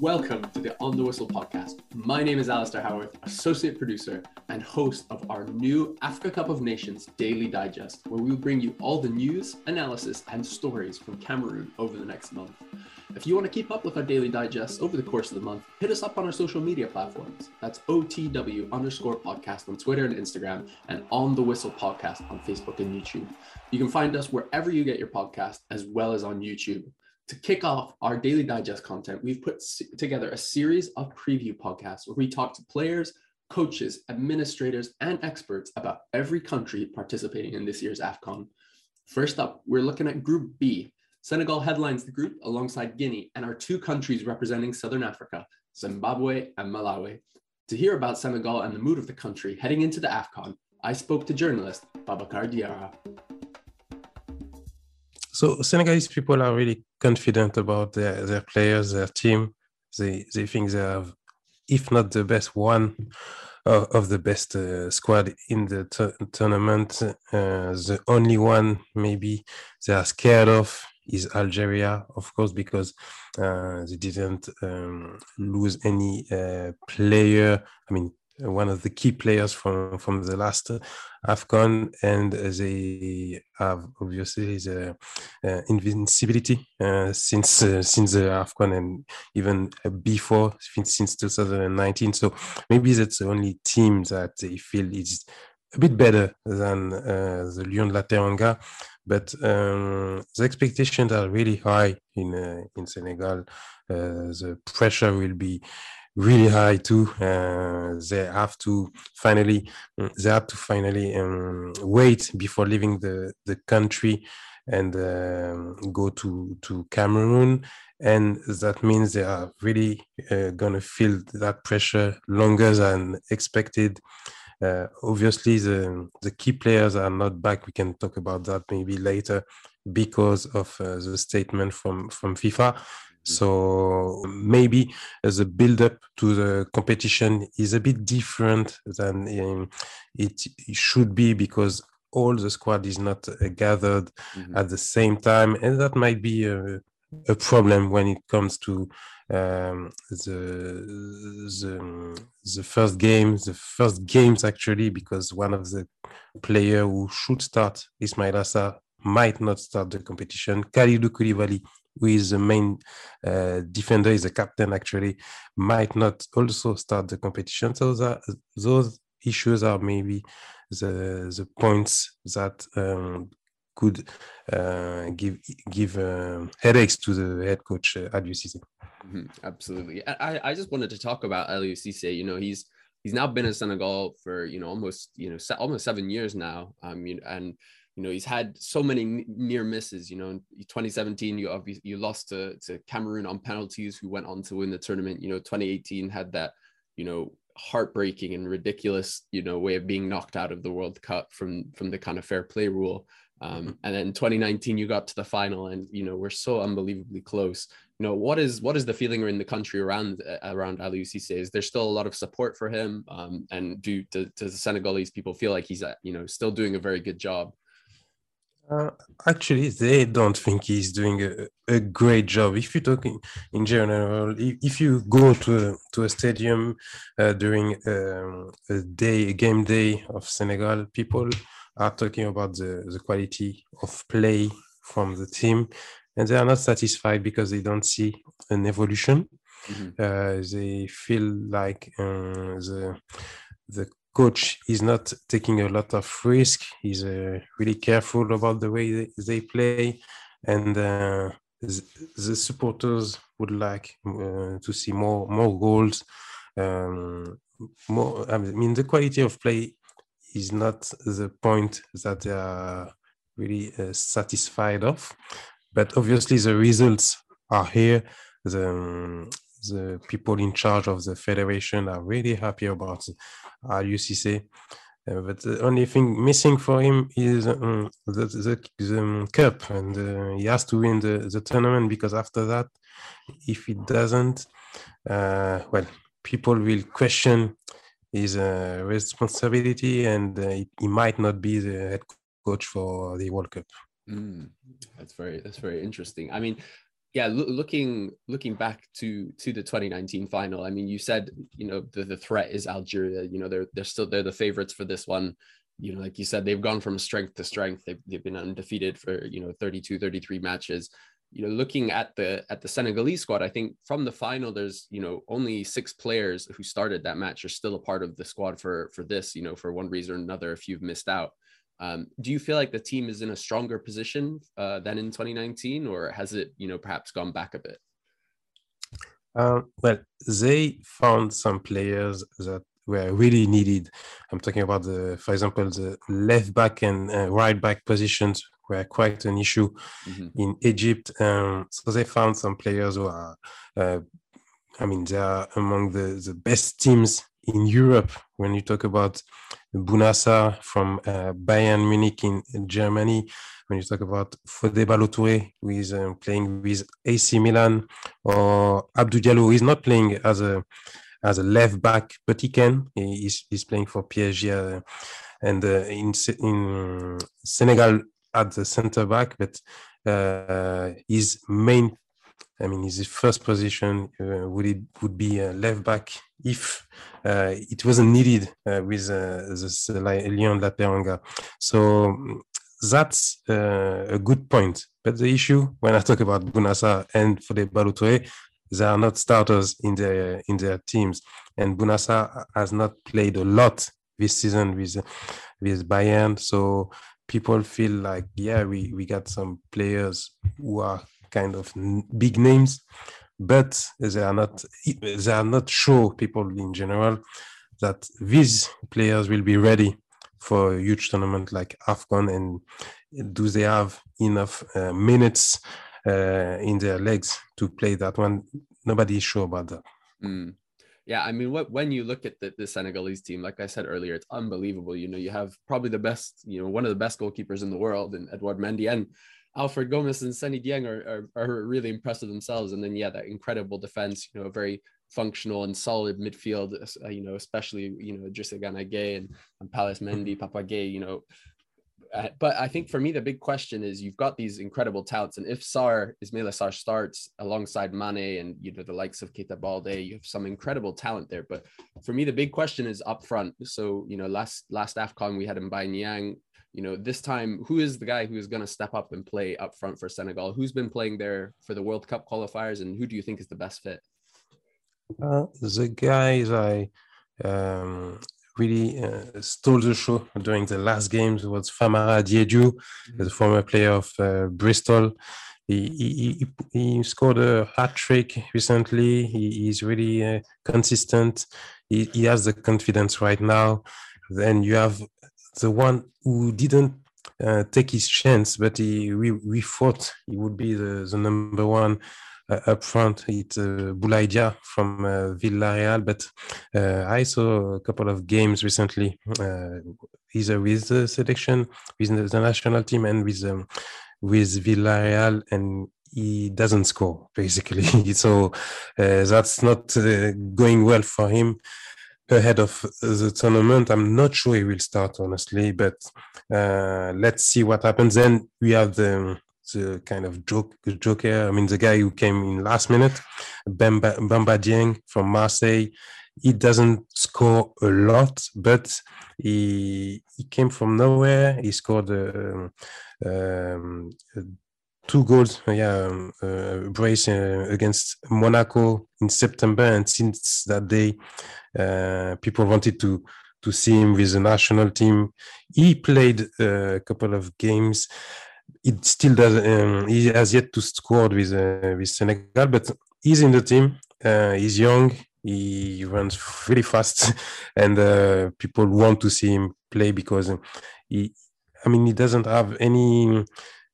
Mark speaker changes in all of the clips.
Speaker 1: Welcome to the On the Whistle podcast. My name is Alistair Howarth, associate producer and host of our new Africa Cup of Nations daily digest, where we will bring you all the news, analysis, and stories from Cameroon over the next month. If you want to keep up with our daily digest over the course of the month, hit us up on our social media platforms. That's OTW underscore podcast on Twitter and Instagram, and On the Whistle podcast on Facebook and YouTube. You can find us wherever you get your podcast, as well as on YouTube to kick off our daily digest content, we've put together a series of preview podcasts where we talk to players, coaches, administrators, and experts about every country participating in this year's AFCON. First up, we're looking at Group B. Senegal headlines the group alongside Guinea and our two countries representing Southern Africa, Zimbabwe and Malawi. To hear about Senegal and the mood of the country heading into the AFCON, I spoke to journalist Babacar Diarra.
Speaker 2: So Senegalese people are really confident about their, their players, their team. They they think they have, if not the best one, of, of the best uh, squad in the t- tournament. Uh, the only one maybe they are scared of is Algeria, of course, because uh, they didn't um, lose any uh, player. I mean, one of the key players from from the last AFCON, and they have obviously the uh, invincibility uh, since uh, since the AFCON and even before since 2019. So maybe that's the only team that they feel is a bit better than uh, the Lion La Teranga, but um, the expectations are really high in uh, in Senegal. Uh, the pressure will be really high too. Uh, they have to finally they have to finally um, wait before leaving the the country and um, go to to Cameroon, and that means they are really uh, gonna feel that pressure longer than expected. Uh, obviously, the the key players are not back. We can talk about that maybe later because of uh, the statement from from FIFA. So maybe the build up to the competition is a bit different than um, it should be because all the squad is not uh, gathered mm-hmm. at the same time, and that might be a, a problem when it comes to um, the the the first games, the first games actually, because one of the player who should start, Ismaila Sarr, might not start the competition. Kalidou Koulibaly who is the main uh, defender, is the captain actually, might not also start the competition. So that, those issues are maybe the the points that um, could uh, give give um, headaches to the head coach uh, Aliou Cisse.
Speaker 1: Mm-hmm, absolutely. I, I just wanted to talk about Cisse. You know, he's he's now been in Senegal for you know almost you know se- almost seven years now. Um, you and you know he's had so many near misses you know in 2017 you obviously you lost to, to cameroon on penalties who went on to win the tournament you know 2018 had that you know heartbreaking and ridiculous you know way of being knocked out of the world cup from from the kind of fair play rule um, mm-hmm. and then 2019 you got to the final and you know we're so unbelievably close you know what is what is the feeling in the country around around Aliou Cisse? Is there still a lot of support for him? Um, and do, do does the Senegalese people feel like he's uh, you know still doing a very good job?
Speaker 2: Uh, actually, they don't think he's doing a, a great job. If you talk in, in general, if, if, you go to a, to a stadium uh, during um, a day, a game day of Senegal, people are talking about the, the quality of play from the team, and they are not satisfied because they don't see an evolution. Mm-hmm. Uh, they feel like uh, the the coach is not taking a lot of risk. He's uh, really careful about the way they, play, and uh, the supporters would like uh, to see more more goals. Um, more, I mean, the quality of play is not the point that they are really uh, satisfied of, but obviously the results are here. The um, the people in charge of the federation are really happy about Cisse. Uh, but the only thing missing for him is um, the, the, the um, cup, and uh, he has to win the, the tournament because after that, if he doesn't, uh, well, people will question his uh, responsibility, and uh, he might not be the head coach for the World Cup.
Speaker 1: Mm, that's very that's very interesting. I mean, yeah, lo- looking looking back to to the 2019 final, I mean, you said you know the, the threat is Algeria. You know, they're they're still they're the favorites for this one. You know, like you said, they've gone from strength to strength. They've, they've been undefeated for you know 32, 33 matches. You know, looking at the at the Senegalese squad, I think from the final, there's you know only six players who started that match are still a part of the squad for for this. You know, for one reason or another, if you've missed out. Um, do you feel like the team is in a stronger position uh, than in 2019, or has it, you know, perhaps gone back a bit?
Speaker 2: Uh, well, they found some players that were really needed. I'm talking about the, for example, the left back and uh, right back positions were quite an issue mm-hmm. in Egypt. Um, so they found some players who are, uh, I mean, they are among the, the best teams in Europe when you talk about Bouna Sarr from uh, Bayern Munich in, Germany, when you talk about Fodé Ballo-Touré, who is um, playing with AC Milan, or Abdou Diallo, who is not playing as a as a left back, but he can. He's, he's playing for PSG uh, and uh, in in Senegal at the center back, but uh, his main I mean, his first position uh, would it would be a left back if uh, it wasn't needed uh, with uh, this uh, Lyon La Teranga. So that's uh, a good point. But the issue when I talk about Bouna Sarr and Fodé Ballo-Touré, they are not starters in their in their teams, and Bouna Sarr has not played a lot this season with with Bayern. So people feel like yeah, we we got some players who are kind of big names, but they are not they are not sure people in general that these players will be ready for a huge tournament like AFCON and do they have enough uh, minutes uh, in their legs to play that one? Nobody is sure about that.
Speaker 1: Mm. Yeah, I mean, what when you look at the, the Senegalese team, like I said earlier, it's unbelievable. You know, you have probably the best, you know, one of the best goalkeepers in the world, and Edouard Mendy, and Alfred Gomis and Seny Dieng are, are, are really impressive themselves. And then, yeah, that incredible defense, you know, a very functional and solid midfield, uh, you know, especially, you know, Idrissa Gana Gueye and, and Palace Mendy, Papa Gueye, you know. Uh, but I think for me, the big question is you've got these incredible talents. And if Sarr, Ismaila Sarr starts alongside Mane and, you know, the likes of Keita Balde, you have some incredible talent there. But for me, the big question is up front. So, you know, last, last AFCON, we had Mbaye Niang, you know, this time, who is the guy who is going to step up and play up front for Senegal? Who's been playing there for the World Cup qualifiers, and who do you think is the best fit?
Speaker 2: Uh, the guys I um, really uh, stole the show during the last games was Famara Diédhiou, mm-hmm. the former player of uh, Bristol. He, he, he, scored a hat trick recently. He, he's really uh, consistent. He, he has the confidence right now. Then you have the one who didn't uh, take his chance, but he, we, we thought he would be the, the number one uh, up front. It's uh, Boulaye Dia from uh, Villarreal, but uh, I saw a couple of games recently, uh, either with the selection, with the, national team, and with um, with Villarreal, and he doesn't score basically. so uh, that's not going well for him ahead of the tournament. I'm not sure he will start, honestly, but uh, let's see what happens. Then we have the the kind of joke, joker. I mean, the guy who came in last minute, Bamba, Bamba Dieng from Marseille. He doesn't score a lot, but he he came from nowhere. He scored uh, um, two goals, yeah, um, uh, brace uh, against Monaco in September, and since that day, uh, people wanted to to see him with the national team. He played uh, a couple of games. It still does. Um, he has yet to score with uh, with Senegal, but he's in the team. Uh, he's young. He runs really fast, and uh, people want to see him play because he. I mean, he doesn't have any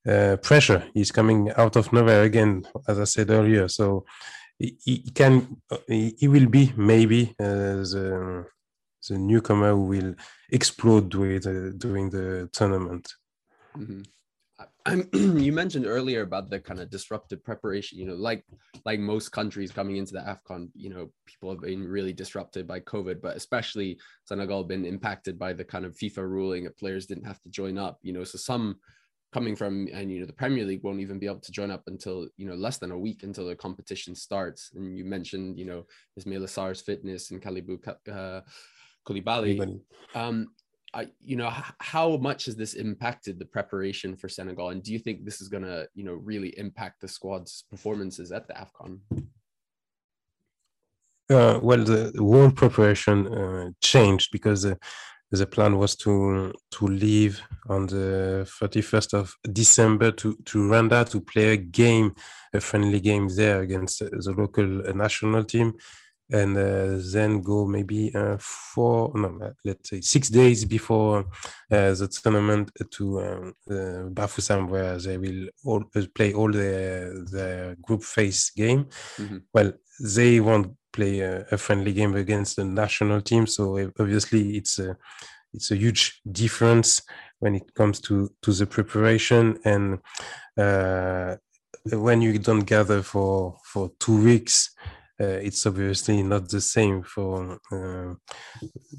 Speaker 2: uh, pressure. is coming out of nowhere again, as I said earlier. So he, can he, will be maybe uh, the the newcomer who will explode with, uh, during the tournament.
Speaker 1: Mm-hmm. you mentioned earlier about the kind of disruptive preparation. You know, like like most countries coming into the Afcon, you know, people have been really disrupted by COVID, but especially Senegal been impacted by the kind of FIFA ruling that players didn't have to join up. You know, so some coming from and you know the Premier League won't even be able to join up until you know less than a week until the competition starts. And you mentioned you know Ismaila Sarr's fitness and Kalidou uh, Koulibaly. Um, I, you know, how much has this impacted the preparation for Senegal, and do you think this is going to, you know, really impact the squad's performances at the Afcon?
Speaker 2: Uh, well, the whole preparation uh, changed because uh, the plan was to to leave on the 31st of December to to Rwanda to play a game, a friendly game there against the local national team, and uh, then go maybe uh, four no uh, let's say six days before uh, the tournament to um, Bafoussam where they will all play all the the group phase game. Mm-hmm. Well, they won't play a, a, friendly game against the national team, so obviously it's a it's a huge difference when it comes to to the preparation. And uh, when you don't gather for for two weeks uh, it's obviously not the same for uh,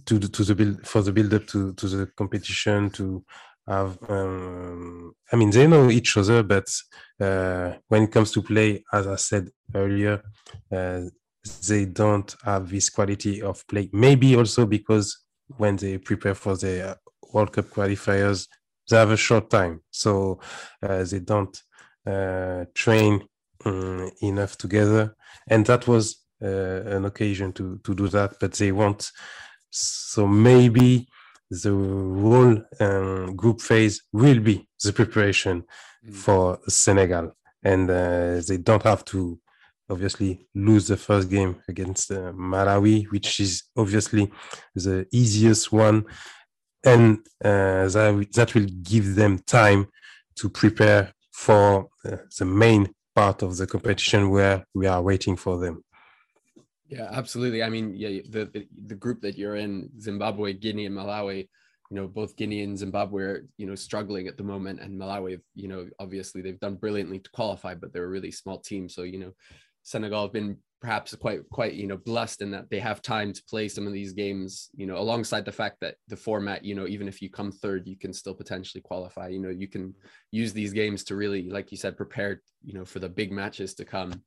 Speaker 2: to the, to the build for the build up to to the competition to have um, i mean they know each other but uh, when it comes to play as i said earlier uh, they don't have this quality of play. Maybe also because when they prepare for the world cup qualifiers they have a short time. So uh, they don't uh, train um, enough together. And that was uh, an occasion to to do that but they want so maybe the whole um, group phase will be the preparation mm. for senegal. And uh, they don't have to obviously lose the first game against uh, malawi which is obviously the easiest one and uh, that, that will give them time to prepare for uh, the main part of the competition where we are waiting for them.
Speaker 1: Yeah, absolutely. I mean, yeah, the, the, the group that you're in, Zimbabwe, Guinea, and Malawi, you know, both Guinea and Zimbabwe are, you know, struggling at the moment, and Malawi, you know, obviously they've done brilliantly to qualify, but they're a really small team. So, you know, Senegal have been perhaps quite quite you know blessed in that they have time to play some of these games you know alongside the fact that the format you know even if you come third you can still potentially qualify. You know you can use these games to really like you said prepare you know for the big matches to come.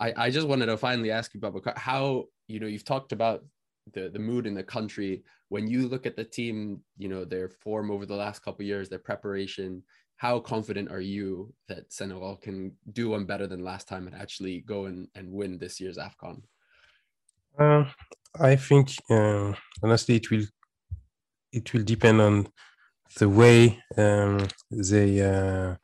Speaker 1: I i just wanted to finally ask you about how you know you've talked about the the mood in the country. When you look at the team you know their form over the last couple years their preparation how confident are you that Senegal can do one better than last time and actually go and, and win this year's AFCON?
Speaker 2: Uh, I think uh, honestly it will it will depend on the way um, they uh,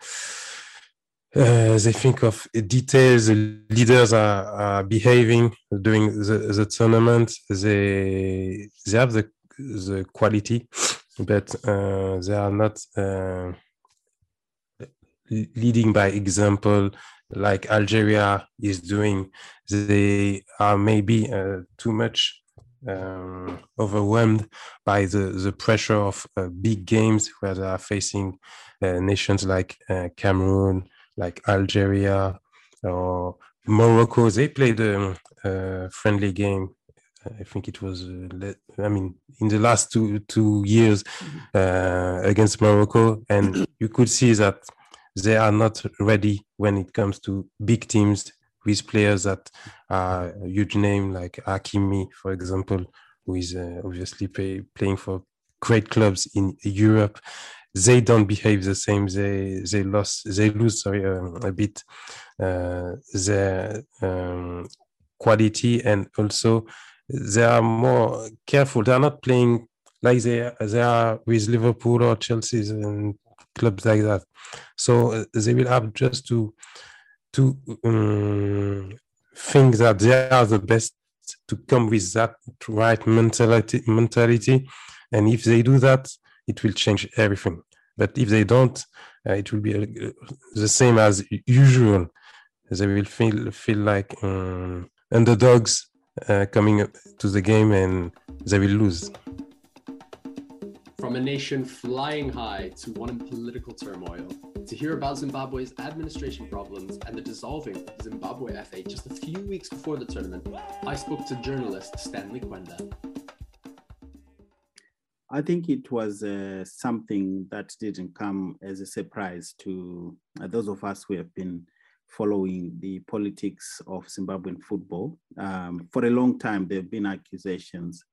Speaker 2: uh, they think of details. The leaders are, are behaving during the, the tournament. They they have the the quality, but uh, they are not uh, leading by example like Algeria is doing. They are maybe uh, too much um, overwhelmed by the, the pressure of uh, big games where they are facing uh, nations like uh, Cameroon, like Algeria, or Morocco. They played a um, friendly game. I think it was, uh, I mean, in the last two two years mm-hmm. uh, against Morocco, and you could see that they are not ready when it comes to big teams with players that are huge name like Hakimi, for example, who is uh, obviously pay, playing for great clubs in Europe. They don't behave the same. They they lost they lose sorry um, a bit uh, their um, quality and also they are more careful. They are not playing like they they are with Liverpool or Chelsea and clubs like that. So uh, they will have just to to um, think that they are the best to come with that right mentality mentality, and if they do that, it will change everything. But if they don't, uh, it will be uh, the same as usual. They will feel feel like um, underdogs uh, coming to the game, and they will lose.
Speaker 1: From a nation flying high to one in political turmoil, to hear about Zimbabwe's administration problems and the dissolving of Zimbabwe FA just a few weeks before the tournament, I spoke to journalist Stanley Kwenda.
Speaker 3: I think it was uh, something that didn't come as a surprise to uh, those of us who have been following the politics of Zimbabwean football. Um, for a long time, there have been accusations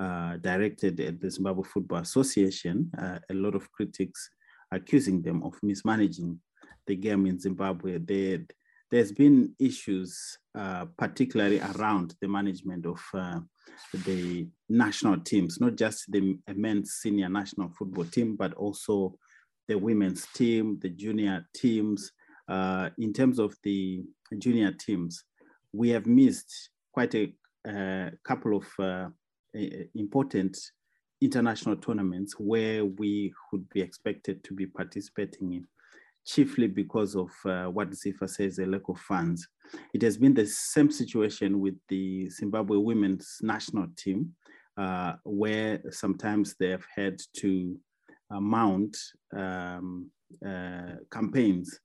Speaker 3: uh, directed at the Zimbabwe Football Association, uh, a lot of critics accusing them of mismanaging the game in Zimbabwe. There, has been issues, uh, particularly around the management of uh, the national teams, not just the men's senior national football team, but also the women's team, the junior teams. Uh, in terms of the junior teams, we have missed quite a couple of important international tournaments where we would be expected to be participating in, chiefly because of uh, what ZIFA says, a lack of funds. It has been the same situation with the Zimbabwe women's national team, uh, where sometimes they have had to uh, mount um, uh, campaigns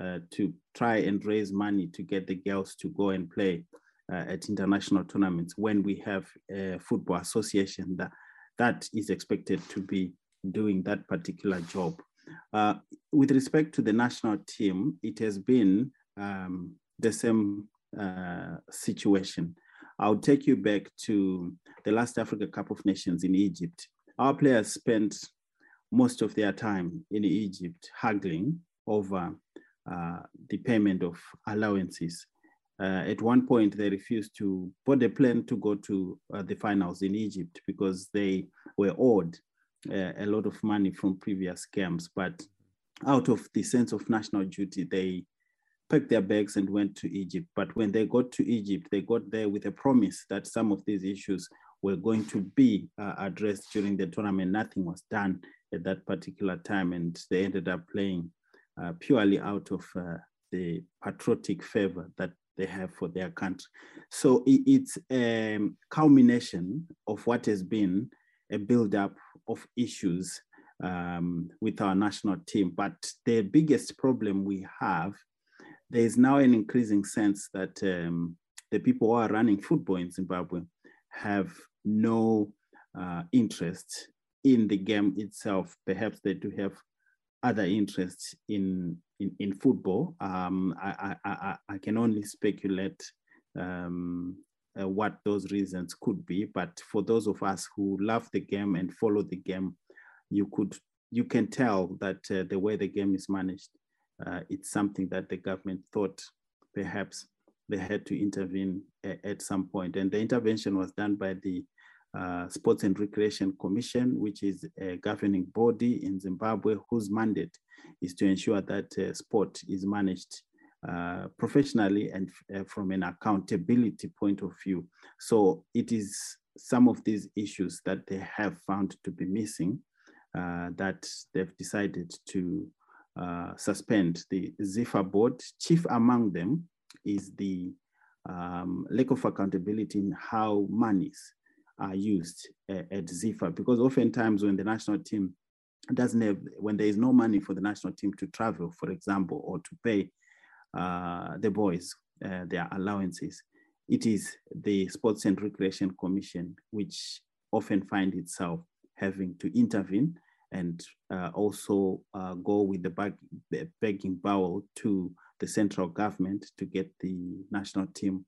Speaker 3: uh, to try and raise money to get the girls to go and play at international tournaments when we have a football association that, that is expected to be doing that particular job. Uh, with respect to the national team, it has been um, the same uh, situation. I'll take you back to the last Africa Cup of Nations in Egypt. Our players spent most of their time in Egypt haggling over uh, the payment of allowances. Uh, at one point, they refused to board a plane to go to uh, the finals in Egypt because they were owed uh, a lot of money from previous games. But out of the sense of national duty, they packed their bags and went to Egypt. But when they got to Egypt, they got there with a promise that some of these issues were going to be uh, addressed during the tournament. Nothing was done at that particular time, and they ended up playing uh, purely out of uh, the patriotic fervor that they have for their country. So it's a culmination of what has been a buildup of issues um, with our national team. But the biggest problem we have there is now an increasing sense that um, the people who are running football in Zimbabwe have no uh, interest in the game itself. Perhaps they do have other interests in in, in football. Um, I, I, I, can only speculate um, uh, what those reasons could be. But for those of us who love the game and follow the game, you could you can tell that uh, the way the game is managed uh, it's something that the government thought perhaps they had to intervene a, at some point. And the intervention was done by the uh, Sports and Recreation Commission, which is a governing body in Zimbabwe whose mandate is to ensure that uh, sport is managed uh, professionally and uh, from an accountability point of view. So it is some of these issues that they have found to be missing uh, that they've decided to uh, suspend the ZIFA board. Chief among them is the um, lack of accountability in how monies are used uh, at ZIFA, because oftentimes when the national team doesn't have, when there is no money for the national team to travel, for example, or to pay uh, the boys uh, their allowances, it is the Sports and Recreation Commission which often find itself having to intervene and uh, also uh, go with the bag, begging bowl to the central government to get the national team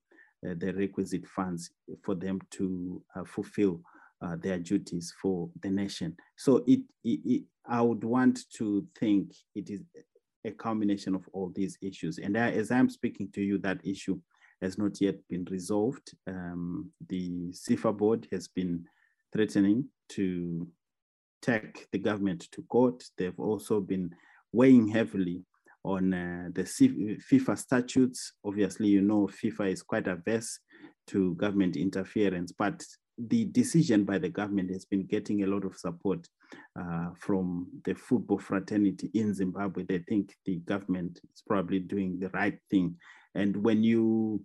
Speaker 3: the requisite funds for them to uh, fulfill uh, their duties for the nation. So it, it, it, I would want to think it is a combination of all these issues. And I, as I'm speaking to you, that issue has not yet been resolved. Um, the ZIFA board has been threatening to take the government to court. They've also been weighing heavily on uh, the FIFA statutes. Obviously, you know, FIFA is quite averse to government interference, but the decision by the government has been getting a lot of support uh, from the football fraternity in Zimbabwe. They think the government is probably doing the right thing. And when you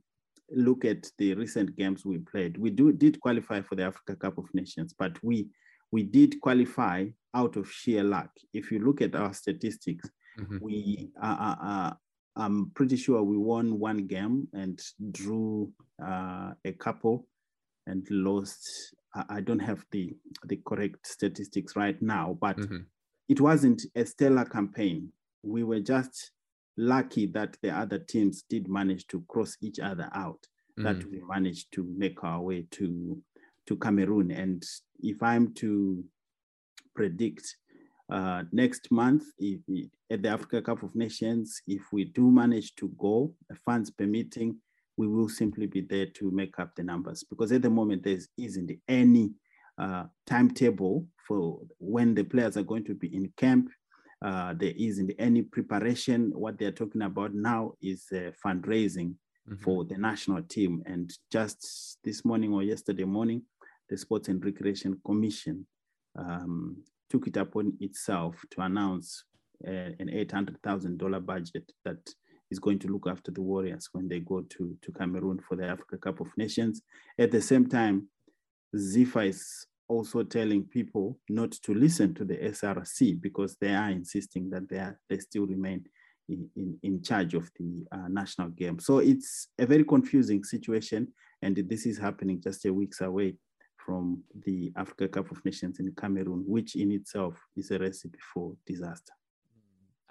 Speaker 3: look at the recent games we played, we do did qualify for the Africa Cup of Nations, but we we did qualify out of sheer luck. If you look at our statistics, mm-hmm. we are, are, I'm pretty sure we won one game and drew uh, a couple and lost I don't have the the correct statistics right now, but mm-hmm. it wasn't a stellar campaign. We were just lucky that the other teams did manage to cross each other out. Mm-hmm. That we managed to make our way to to Cameroon. And if I'm to predict uh, next month, if, at the Africa Cup of Nations, if we do manage to go, funds permitting, we will simply be there to make up the numbers because at the moment there isn't any uh, timetable for when the players are going to be in camp. Uh, there isn't any preparation. What they're talking about now is uh, fundraising mm-hmm. for the national team. And just this morning or yesterday morning, the Sports and Recreation Commission um, took it upon itself to announce uh, an $800,000 budget that is going to look after the Warriors when they go to, to Cameroon for the Africa Cup of Nations. At the same time, ZIFA is also telling people not to listen to the SRC because they are insisting that they, are, they still remain in, in, in charge of the uh, national game. So it's a very confusing situation, and this is happening just a weeks away from the Africa Cup of Nations in Cameroon, which in itself is a recipe for disaster.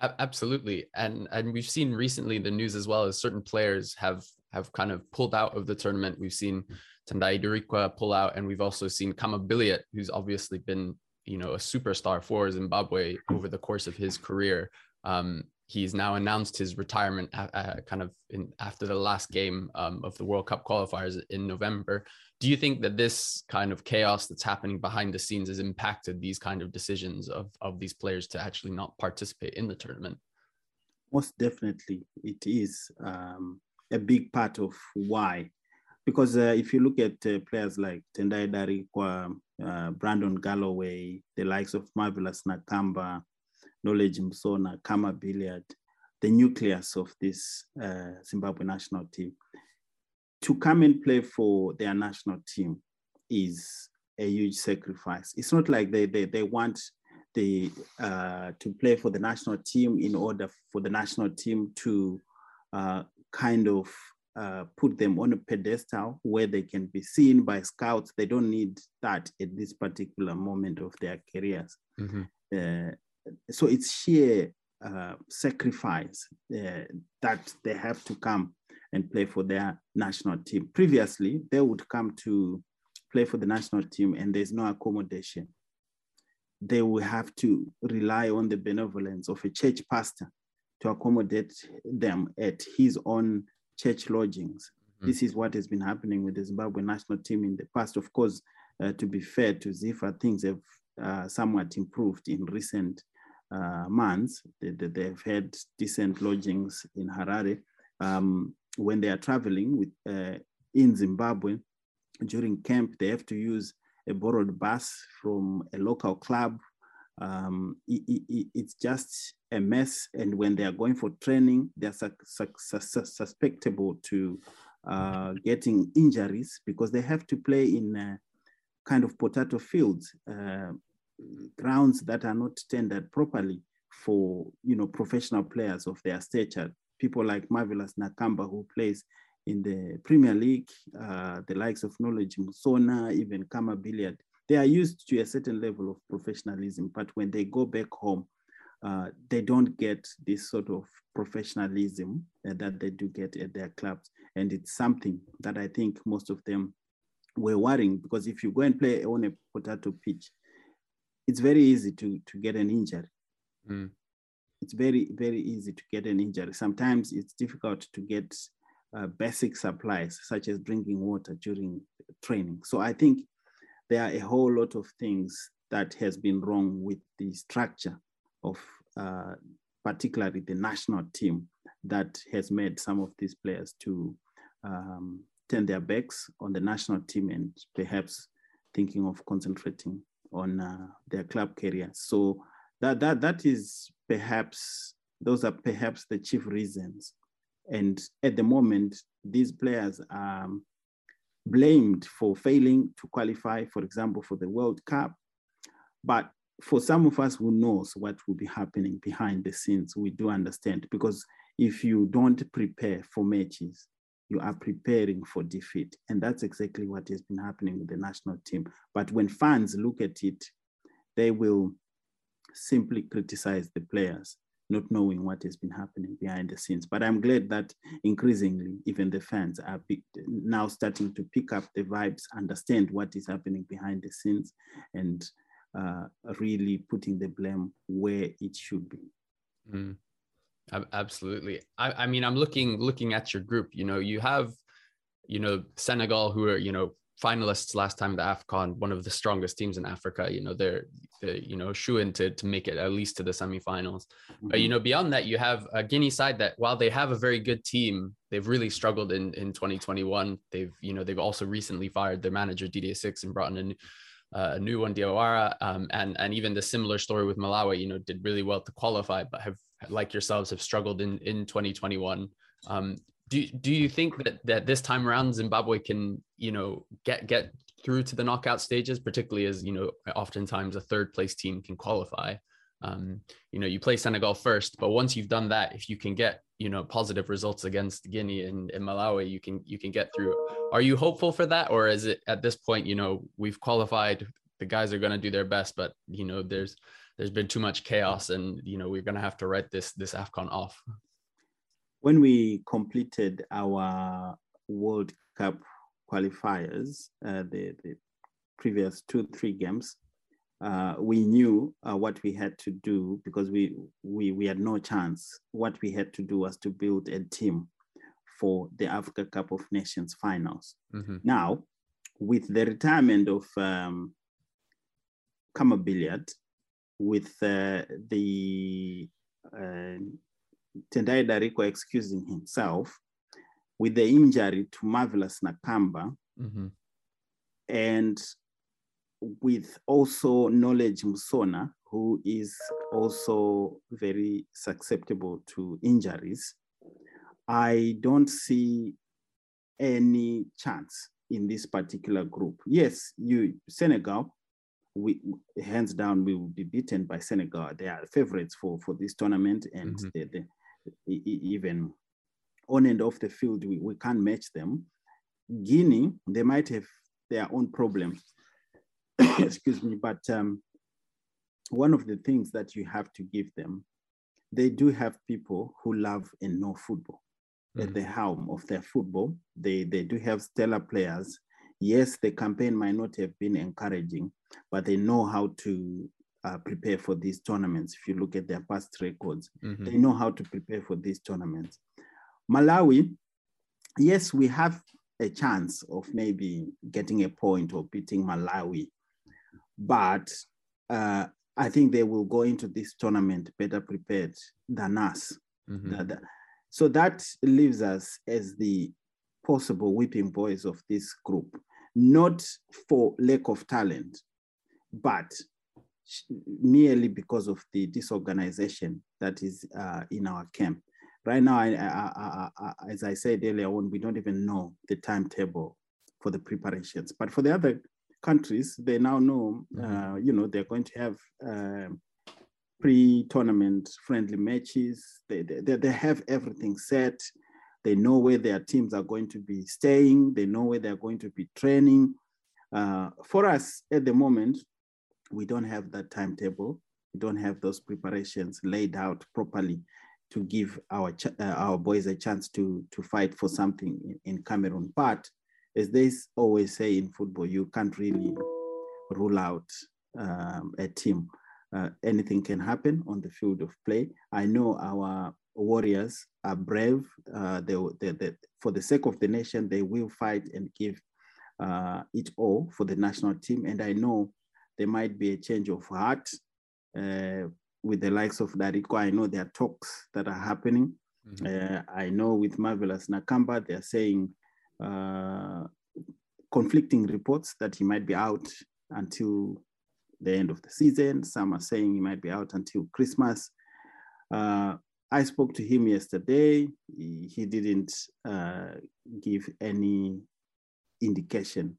Speaker 1: Absolutely, and and we've seen recently the news as well as certain players have have kind of pulled out of the tournament. We've seen Tendai Darikwa pull out, and we've also seen Kama Billiat, who's obviously been you know a superstar for Zimbabwe over the course of his career. Um, he's now announced his retirement uh, uh, kind of in, after the last game um, of the World Cup qualifiers in November. Do you think that this kind of chaos that's happening behind the scenes has impacted these kind of decisions of, of these players to actually not participate in the tournament?
Speaker 3: Most definitely, it is um, a big part of why. Because uh, if you look at uh, players like Tendai Darikwa, uh, Brandon Galloway, the likes of Marvelous Nakamba, Knowledge Musona, Kama Billiat, the nucleus of this uh, Zimbabwe national team. To come and play for their national team is a huge sacrifice. It's not like they, they, they want the, uh, to play for the national team in order for the national team to uh, kind of uh, put them on a pedestal where they can be seen by scouts. They don't need that at this particular moment of their careers. Mm-hmm. Uh, so it's sheer uh, sacrifice uh, that they have to come and play for their national team. Previously, they would come to play for the national team and there's no accommodation. They will have to rely on the benevolence of a church pastor to accommodate them at his own church lodgings. Mm-hmm. This is what has been happening with the Zimbabwe national team in the past. Of course, uh, to be fair to Zifa, things have uh, somewhat improved in recent uh, months. They, they, have had decent lodgings in Harare. Um, when they are traveling with, uh, in Zimbabwe during camp, they have to use a borrowed bus from a local club. Um, it, it, it's just a mess. And when they are going for training, they're su su su susceptible to uh, getting injuries because they have to play in kind of potato fields. Uh, grounds that are not tendered properly for you know professional players of their stature. People like Marvelous Nakamba, who plays in the Premier League, uh, the likes of Knowledge Musona, even Kama Billiat, they are used to a certain level of professionalism. But when they go back home, uh, they don't get this sort of professionalism uh, that they do get at their clubs. And it's something that I think most of them were worrying because if you go and play on a potato pitch, it's very easy to, to get an injury. Mm. It's very, very easy to get an injury. Sometimes it's difficult to get uh, basic supplies, such as drinking water during training. So I think there are a whole lot of things that has been wrong with the structure of uh, particularly the national team that has made some of these players to um, turn their backs on the national team and perhaps thinking of concentrating on uh, their club career. So that that that is perhaps those are perhaps the chief reasons. And at the moment, these players are blamed for failing to qualify, for example, for the World Cup. But for some of us who knows what will be happening behind the scenes, we do understand because if you don't prepare for matches, you are preparing for defeat. And that's exactly what has been happening with the national team. But when fans look at it, they will simply criticize the players, not knowing what has been happening behind the scenes. But I'm glad that increasingly, even the fans are now starting to pick up the vibes, understand what is happening behind the scenes, and uh, really putting the blame where it should be.
Speaker 1: Mm. Absolutely. I, I mean, I'm looking looking at your group. You know, you have, you know, Senegal, who are you know finalists last time the AFCON, one of the strongest teams in Africa. You know, they're, they're you know shooing to to make it at least to the semifinals. Mm-hmm. But you know, beyond that, you have a Guinea side that while they have a very good team, they've really struggled in in 2021. They've you know they've also recently fired their manager Didier Six and brought in a, a new one Diawara, um, and and even the similar story with Malawi. You know, did really well to qualify, but have like yourselves have struggled in in 2021. Um, do do you think that that this time around Zimbabwe can you know get get through to the knockout stages, particularly as you know oftentimes a third place team can qualify. Um, you know, you play Senegal first, but once you've done that, if you can get you know positive results against Guinea and, and Malawi, you can you can get through. Are you hopeful for that, or is it at this point you know we've qualified, the guys are going to do their best, but you know there's there's been too much chaos and you know we're going to have to write this this afcon off.
Speaker 3: When we completed our world cup qualifiers uh, the, the previous two three games uh, we knew uh, what we had to do because we, we we had no chance. What we had to do was to build a team for the africa cup of nations finals. Mm-hmm. now with the retirement of um, Kama Billiat, with uh, the uh, Tendai Darikwa excusing himself, with the injury to Marvelous Nakamba, mm-hmm. and with also Knowledge Musona, who is also very susceptible to injuries, I don't see any chance in this particular group. Yes, you Senegal we hands down we will be beaten by Senegal. They are favorites for for this tournament, and mm-hmm. they, they, even on and off the field, we, we can't match them. Guinea, they might have their own problems. Excuse me, but um, one of the things that you have to give them, they do have people who love and know football mm-hmm. at the helm of their football. They they do have stellar players yes, the campaign might not have been encouraging, but they know how to uh, prepare for these tournaments. If you look at their past records, mm-hmm. they know how to prepare for these tournaments. Malawi, yes, we have a chance of maybe getting a point or beating Malawi, but uh, I think they will go into this tournament better prepared than us. Mm-hmm. So that leaves us as the possible whipping boys of this group not for lack of talent, but merely because of the disorganization that is uh, in our camp. Right now, I, I, I, as I said earlier on, we don't even know the timetable for the preparations. But for the other countries, they now know, mm-hmm. uh, you know, they're going to have uh, pre-tournament friendly matches. They, they, they have everything set. They know where their teams are going to be staying. They know where they're going to be training. Uh, for us at the moment, we don't have that timetable. We don't have those preparations laid out properly to give our uh, our boys a chance to to fight for something in, in Cameroon. But as they always say in football, you can't really rule out um, a team. Uh, anything can happen on the field of play. I know our warriors are brave. Uh, they, they, they, for the sake of the nation, they will fight and give uh, it all for the national team. And I know there might be a change of heart uh, with the likes of Darikwa. I know there are talks that are happening. Mm-hmm. Uh, I know with Marvelous Nakamba, they're saying uh, conflicting reports that he might be out until the end of the season. Some are saying he might be out until Christmas. Uh, I spoke to him yesterday. He, he didn't uh, give any indication.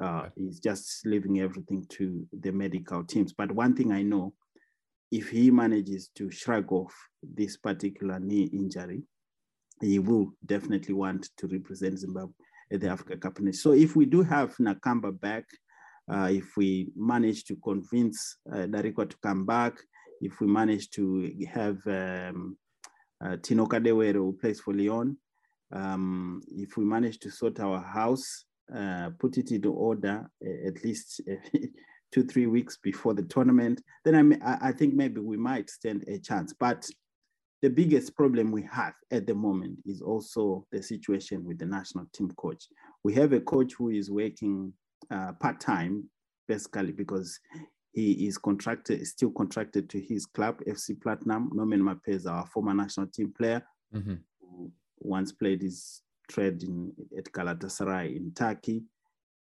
Speaker 3: Uh, he's just leaving everything to the medical teams. But one thing I know, if he manages to shrug off this particular knee injury, he will definitely want to represent Zimbabwe at the Africa Cup. So if we do have Nakamba back, uh, if we manage to convince uh, to come back, if we manage to have um, uh, Tino Kadewere who plays for Lyon, um, if we manage to sort our house, uh, put it into order at least two, three weeks before the tournament, then I, I think maybe we might stand a chance. But the biggest problem we have at the moment is also the situation with the national team coach. We have a coach who is working uh, part-time, basically because he is contracted, still contracted to his club, FC Platinum. Norman is our former national team player, mm-hmm. who once played his trade in, at Galatasaray in Turkey.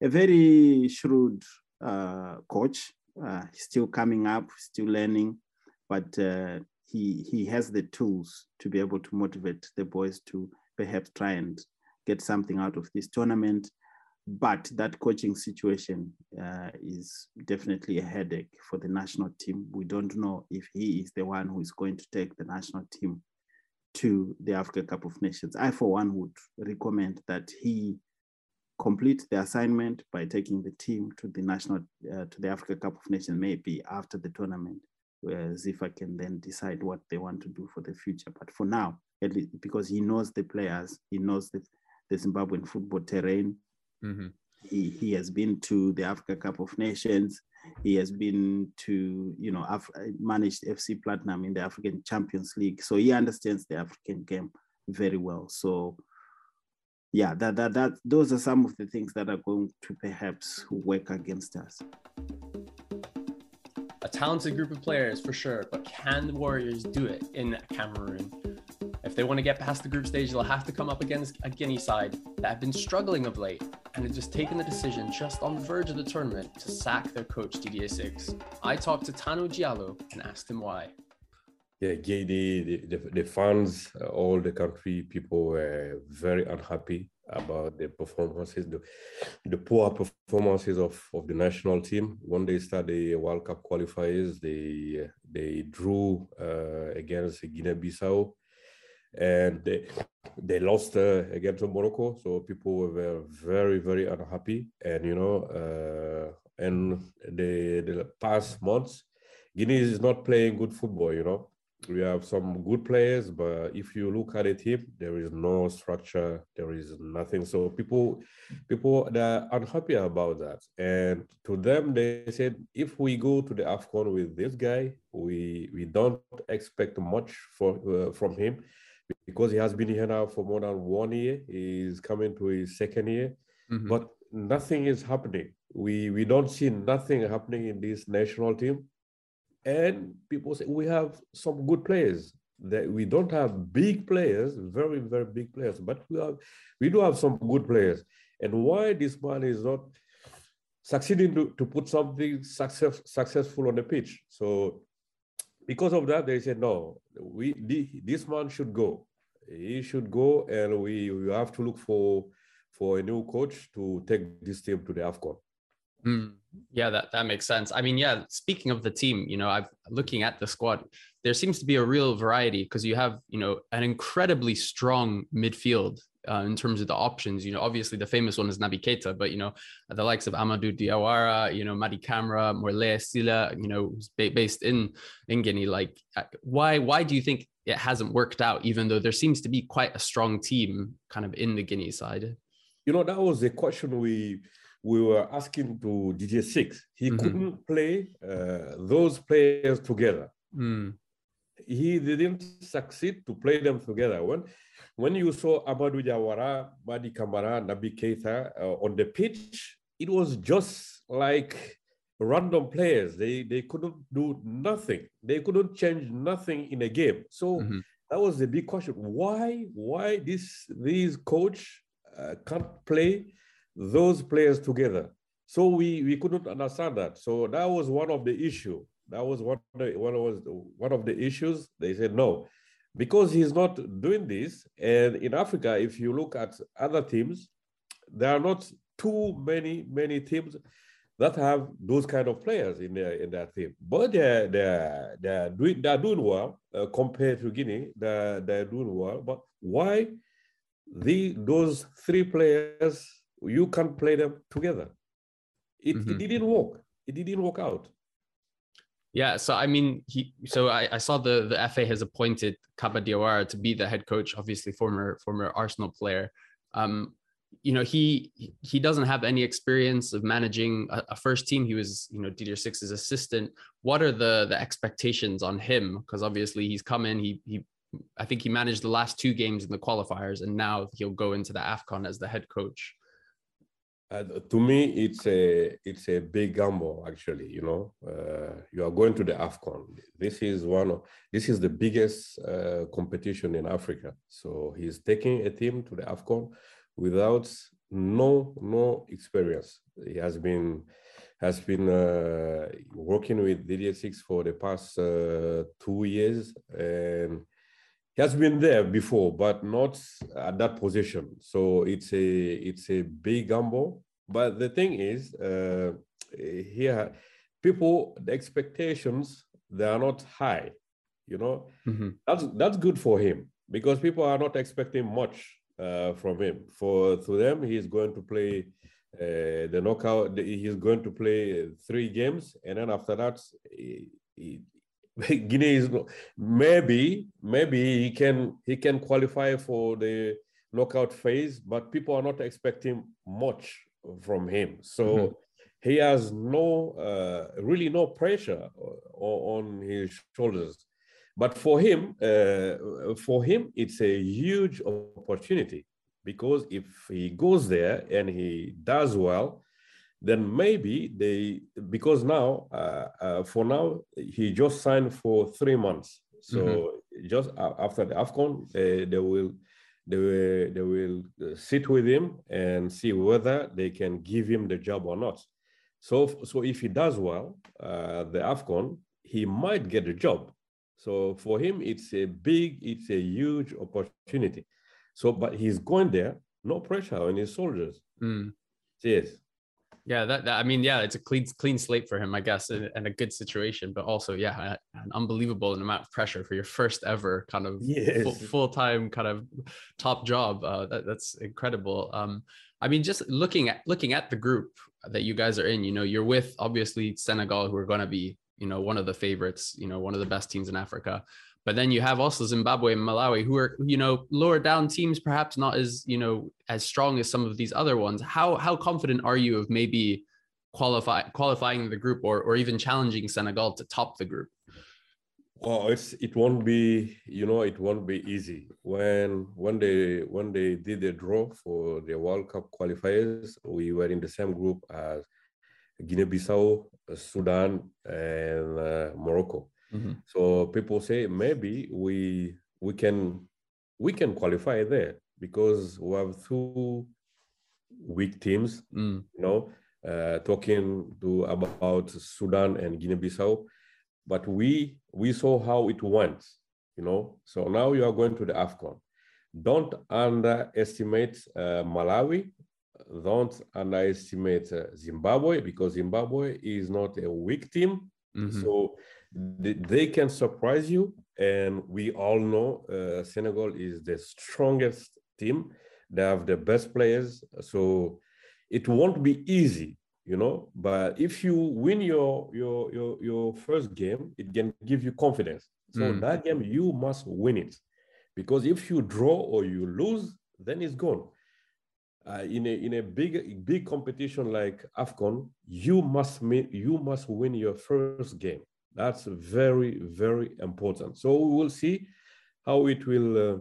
Speaker 3: A very shrewd uh, coach, uh, still coming up, still learning, but uh, he he has the tools to be able to motivate the boys to perhaps try and get something out of this tournament. But that coaching situation uh, is definitely a headache for the national team. We don't know if he is the one who is going to take the national team to the Africa Cup of Nations. I, for one, would recommend that he complete the assignment by taking the team to the national uh, to the Africa Cup of Nations, maybe after the tournament where Zifa can then decide what they want to do for the future. But for now, at least because he knows the players, he knows the, the Zimbabwean football terrain. Mm-hmm. He, he has been to the Africa Cup of Nations. He has been to, you know, Af- managed FC Platinum in the African Champions League. So he understands the African game very well. So yeah, that, that, that, those are some of the things that are going to perhaps work against us
Speaker 1: a talented group of players for sure, but can the Warriors do it in Cameroon? If they want to get past the group stage, they'll have to come up against a Guinea side that have been struggling of late and just taken the decision just on the verge of the tournament to sack their coach Didier Six. I talked to Tano Diallo and asked him why.
Speaker 4: Yeah, Guinea, the, the, the fans, uh, all the country people were very unhappy about the performances, the, the poor performances of, of the national team. When they started the World Cup qualifiers, they they drew uh, against Guinea-Bissau, and they, they lost uh, against Morocco. So people were very very unhappy, and you know, uh, and the the past months, Guinea is not playing good football. You know, we have some good players, but if you look at the team, there is no structure, there is nothing. So people, people they're unhappy about that. And to them, they said, if we go to the Afcon with this guy, we we don't expect much for uh, from him because he has been here now for more than one year. He's coming to his second year, mm-hmm. but nothing is happening. We we don't see nothing happening in this national team and people say we have some good players that we don't have big players, very, very big players, but we have we do have some good players. And why this man is not succeeding to, to put something success, successful on the pitch. So because of that, they said, no, we this man should go. He should go, and we, we have to look for for a new coach to take this team to the AFCON.
Speaker 1: Mm, yeah, that, that makes sense. I mean, yeah, speaking of the team, you know, I'm looking at the squad, there seems to be a real variety because you have, you know, an incredibly strong midfield uh, in terms of the options. You know, obviously the famous one is Naby Keita, but you know, the likes of Amadou Diawara, you know, Mady Camara, Morlaye Sylla, you know, based in in Guinea. Like, uh, why why do you think it hasn't worked out, even though there seems to be quite a strong team kind of in the Guinea side?
Speaker 4: You know, that was a question we we were asking to Didier Six. He mm-hmm. couldn't play uh, those players together. Mm. He didn't succeed to play them together. When, when you saw Amadou Diawara, Mady Camara, Naby Keita uh, on the pitch, it was just like random players. They they couldn't do nothing. They couldn't change nothing in a game. So mm-hmm. that was the big question. Why why this these coach uh, can't play those players together. So we, we couldn't understand that. So that was one of the issue. That was one of the, one was one of the issues. They said no, because he's not doing this. And in Africa, if you look at other teams, there are not too many many teams that have those kind of players in their in their team. But they're they're they're doing they're doing well uh, compared to Guinea. They're they're doing well. But why the those three players you can't play them together? It, mm-hmm. it didn't work. It didn't work out.
Speaker 1: Yeah, so I mean, he. So I, I saw the the FA has appointed Kaba Diawara to be the head coach. Obviously, former former Arsenal player. Um, you know, he he doesn't have any experience of managing a, a first team. He was, you know, Didier Six's assistant. What are the the expectations on him? Because obviously he's come in. He he, I think he managed the last two games in the qualifiers, and now he'll go into the Afcon as the head coach.
Speaker 4: Uh, to me, it's a it's a big gamble. Actually, you know, uh, you are going to the Afcon. This is one of this is the biggest uh, competition in Africa. So he's taking a team to the Afcon without no no experience. He has been has been uh, working with Didier Six for the past uh, two years and has been there before, but not at that position. So it's a it's a big gamble. But the thing is, uh, here people the expectations they are not high. You know, mm-hmm. that's that's good for him because people are not expecting much uh, from him. For to them, he's going to play uh, the knockout. He's going to play three games, and then after that, he, he, Guinea is maybe maybe he can he can qualify for the knockout phase, but people are not expecting much from him. So mm-hmm. he has no uh, really no pressure on his shoulders. But for him, uh, for him, it's a huge opportunity because if he goes there and he does well, then maybe they because now uh, uh, for now he just signed for three months. So mm-hmm. just after the afcon uh, they will they will they will uh, sit with him and see whether they can give him the job or not. So so if he does well uh, the afcon he might get a job. So for him it's a big it's a huge opportunity. So but he's going there no pressure on his soldiers mm. yes
Speaker 1: yeah, that, that, I mean, yeah, it's a clean clean slate for him, I guess, and, and a good situation. But also, yeah, an unbelievable amount of pressure for your first ever kind of yes. full time kind of top job. Uh, that, that's incredible. Um, I mean, just looking at looking at the group that you guys are in, you know, you're with obviously Senegal, who are going to be, you know, one of the favorites, you know, one of the best teams in Africa. But then you have also Zimbabwe and Malawi, who are you know lower down teams, perhaps not as you know as strong as some of these other ones. How how confident are you of maybe qualify qualifying the group or or even challenging Senegal to top the group?
Speaker 4: Well, it's it won't be you know it won't be easy when when they when they did the draw for the World Cup qualifiers. We were in the same group as Guinea-Bissau, Sudan, and uh, Morocco. Mm-hmm. So people say maybe we we can we can qualify there because we have two weak teams. Mm. You know, uh, talking to about Sudan and Guinea-Bissau, but we we saw how it went. You know, so now you are going to the Afcon. Don't underestimate uh, Malawi. Don't underestimate uh, Zimbabwe because Zimbabwe is not a weak team. Mm-hmm. So they can surprise you. And we all know uh, Senegal is the strongest team. They have the best players. So it won't be easy, you know. But if you win your your your, your first game, it can give you confidence. So mm. that game you must win it, because if you draw or you lose, then it's gone. Uh, in a in a big big competition like Afcon, you must you must win your first game. That's very, very important. So we will see how it will, uh,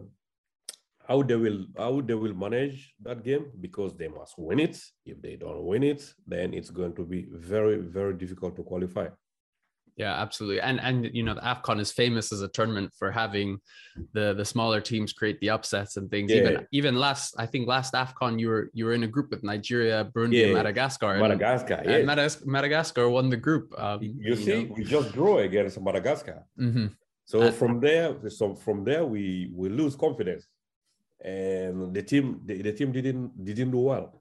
Speaker 4: how they will, how they will manage that game because they must win it. If they don't win it, then it's going to be very, very difficult to qualify.
Speaker 1: Yeah, absolutely. And and you know, the AFCON is famous as a tournament for having the the smaller teams create the upsets and things. Yeah. Even even last, I think last AFCON you were you were in a group with Nigeria, Burundi, yeah. and Madagascar.
Speaker 4: Madagascar, and, yeah. And
Speaker 1: Madagascar, Madagascar won the group.
Speaker 4: Um, you, you, see, know. we just draw against Madagascar. Mm-hmm. So and, from there, so from there we we lose confidence, and the team the, the team didn't didn't do well.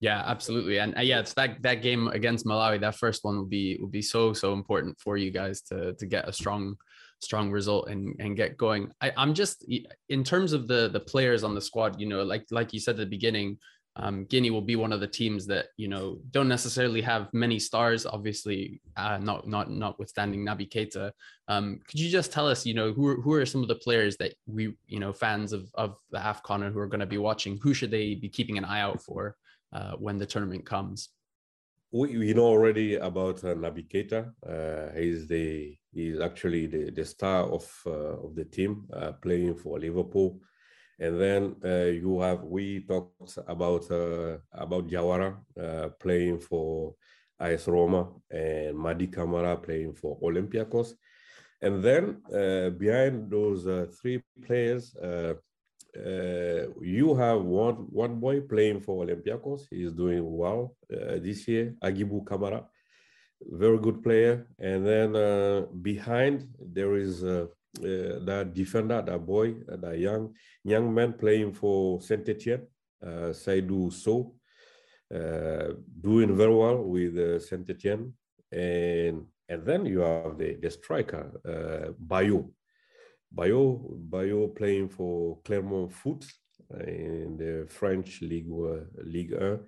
Speaker 1: Yeah, absolutely, and uh, yeah, it's that that game against Malawi. That first one would be would be so so important for you guys to to get a strong strong result and and get going. I, I'm just in terms of the the players on the squad. You know, like like you said at the beginning, um, Guinea will be one of the teams that you know don't necessarily have many stars. Obviously, uh, not not notwithstanding Naby Keita. Um, could you just tell us, you know, who are, who are some of the players that we, you know, fans of of the Afcon who are going to be watching? Who should they be keeping an eye out for uh, when the tournament comes?
Speaker 4: We, we know already about uh, Naby Keita. Uh, he's the he's actually the, the star of uh, of the team, uh, playing for Liverpool. And then uh, you have we talked about about Diawara uh, playing for AS Roma and Mady Camara playing for Olympiacos. And then behind those three players, uh, you have one one boy playing for Olympiacos. He's doing well this year, Agibou Camara, very good player. And then behind there is uh, that defender, that boy, uh, that young young man playing for Saint Etienne, uh, Sow, uh, doing very well with uh, Saint Etienne, and and then you have the the striker uh, Bayo, Bayo, Bayo playing for Clermont Foot in the French League League 1.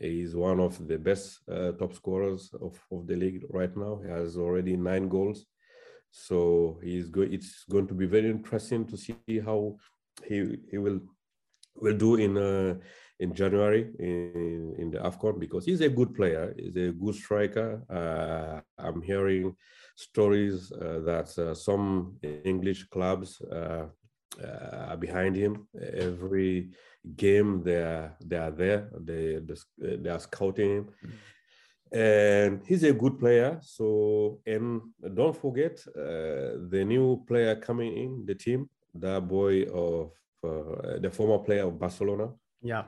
Speaker 4: He's one of the best uh, top scorers of, of the league right now. He has already nine goals so he's go- it's going to be very interesting to see how he he will will do in uh, in January in, in the AFCON because he's a good player, he's a good striker. Uh, I'm hearing stories uh, that uh, some English clubs uh, uh, are behind him. Every game they are they are there. They they, are scouting him. Mm-hmm and he's a good player. So, and don't forget uh, the new player coming in the team, the boy of the former player of Barcelona.
Speaker 1: Yeah,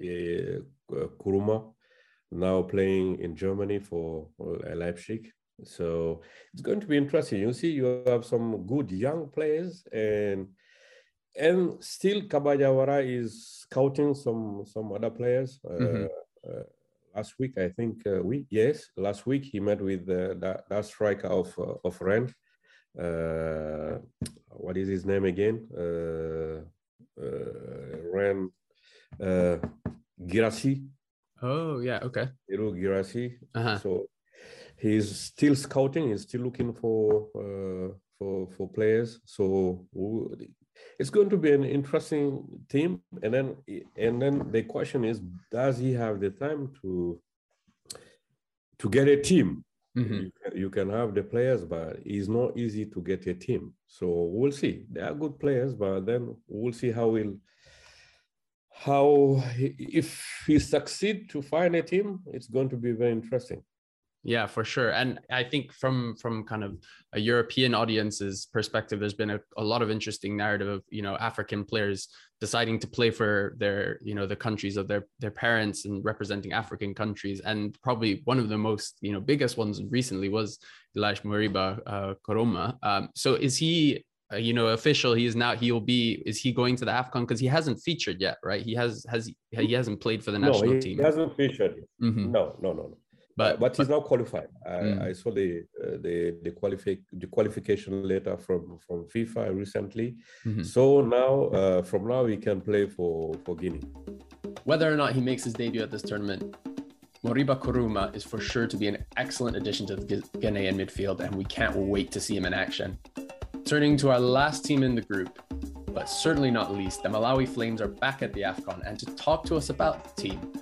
Speaker 4: Kourouma, now playing in Germany for Leipzig. So it's going to be interesting. You see, you have some good young players, and and still Kaba Diawara is scouting some some other players. Mm-hmm. Uh, last week, I think uh, we yes, last week he met with uh, that, that striker of uh, of Rennes. Uh, what is his name again? Uh, uh, Rennes uh, Guirassy.
Speaker 1: Oh yeah, okay.
Speaker 4: Serhou Guirassy. Uh-huh. So he's still scouting. He's still looking for uh, for for players. So it's going to be an interesting team. And then and then the question is, does he have the time to to get a team? Mm-hmm. You, can, you, can, have the players, but it's not easy to get a team. So we'll see. They are good players, but then we'll see how we'll how if he succeed to find a team, it's going to be very interesting.
Speaker 1: Yeah, for sure. And I think from from kind of a European audience's perspective, there's been a, a lot of interesting narrative of, you know, African players deciding to play for their, you know, the countries of their their parents and representing African countries. And probably one of the most, you know, biggest ones recently was Ilaix Moriba uh, Kourouma. Um, so is he uh, you know official he is now he'll be is he going to the afcon because he hasn't featured yet right he has has he hasn't played for the national
Speaker 4: no, he
Speaker 1: team
Speaker 4: he hasn't featured mm-hmm. no no no no but but he's now qualified. I, mm. I saw the uh, the the qualify the qualification letter from from FIFA recently. Mm-hmm. So now uh, from now he can play for for Guinea.
Speaker 1: Whether or not he makes his debut at this tournament, Moriba Kourouma is for sure to be an excellent addition to the Ghanaian midfield, and we can't wait to see him in action. Turning to our last team in the group, but certainly not least, the Malawi Flames are back at the AFCON, and to talk to us about the team,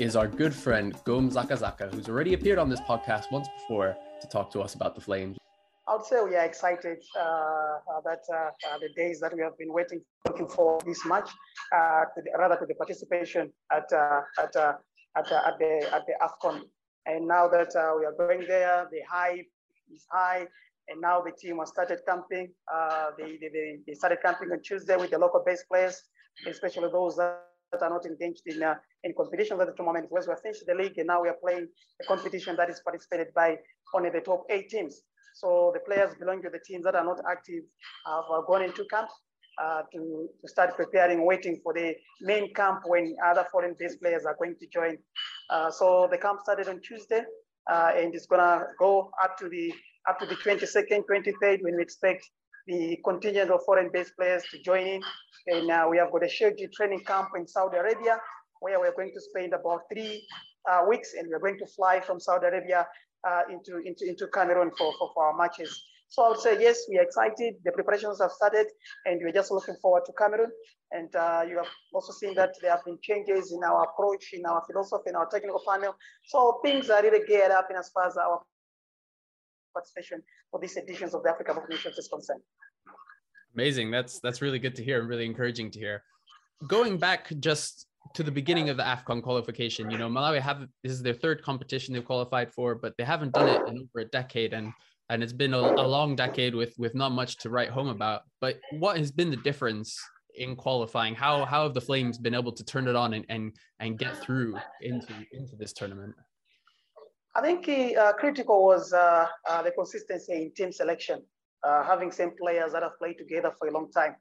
Speaker 1: is our good friend Gom Zakazaka, who's already appeared on this podcast once before to talk to us about the Flames.
Speaker 5: I would say we are excited uh, uh that uh, uh, the days that we have been waiting, looking for this match, uh, the, rather to the participation at uh, at at, at the at the Afcon, and now that we are going there, the hype is high, and now the team has started camping. they, they, they started camping on Tuesday with the local base players, especially those that are not engaged in uh, in competitions at the moment. Because we finished the league and now we are playing a competition that is participated by only the top eight teams. So the players belonging to the teams that are not active have uh, gone into camp uh, to, to start preparing, waiting for the main camp when other foreign based players are going to join Uh, so the camp started on Tuesday, uh, and it's gonna go up to the up to the 22nd, 23rd, when we expect the contingent of foreign-based players to join in. And uh, we have got a scheduled training camp in Saudi Arabia, where we're going to spend about three uh, weeks, and we're going to fly from Saudi Arabia uh, into, into, into Cameroon for, for, for our matches. So I would say, yes, we are excited. The preparations have started, and we're just looking forward to Cameroon. And uh, you have also seen that there have been changes in our approach, in our philosophy, in our technical panel. So things are really geared up in as far as our participation for these editions of the Africa of Nations is concerned.
Speaker 1: Amazing. That's that's really good to hear and really encouraging to hear. Going back just to the beginning of the AFCON qualification, you know, Malawi have this is their third competition they've qualified for, but they haven't done it in over a decade. And and it's been a, a long decade with with not much to write home about. But what has been the difference in qualifying? How how have the Flames been able to turn it on and and, and get through into into this tournament?
Speaker 5: I think uh, critical was uh, uh, the consistency in team selection, uh, having same players that have played together for a long time.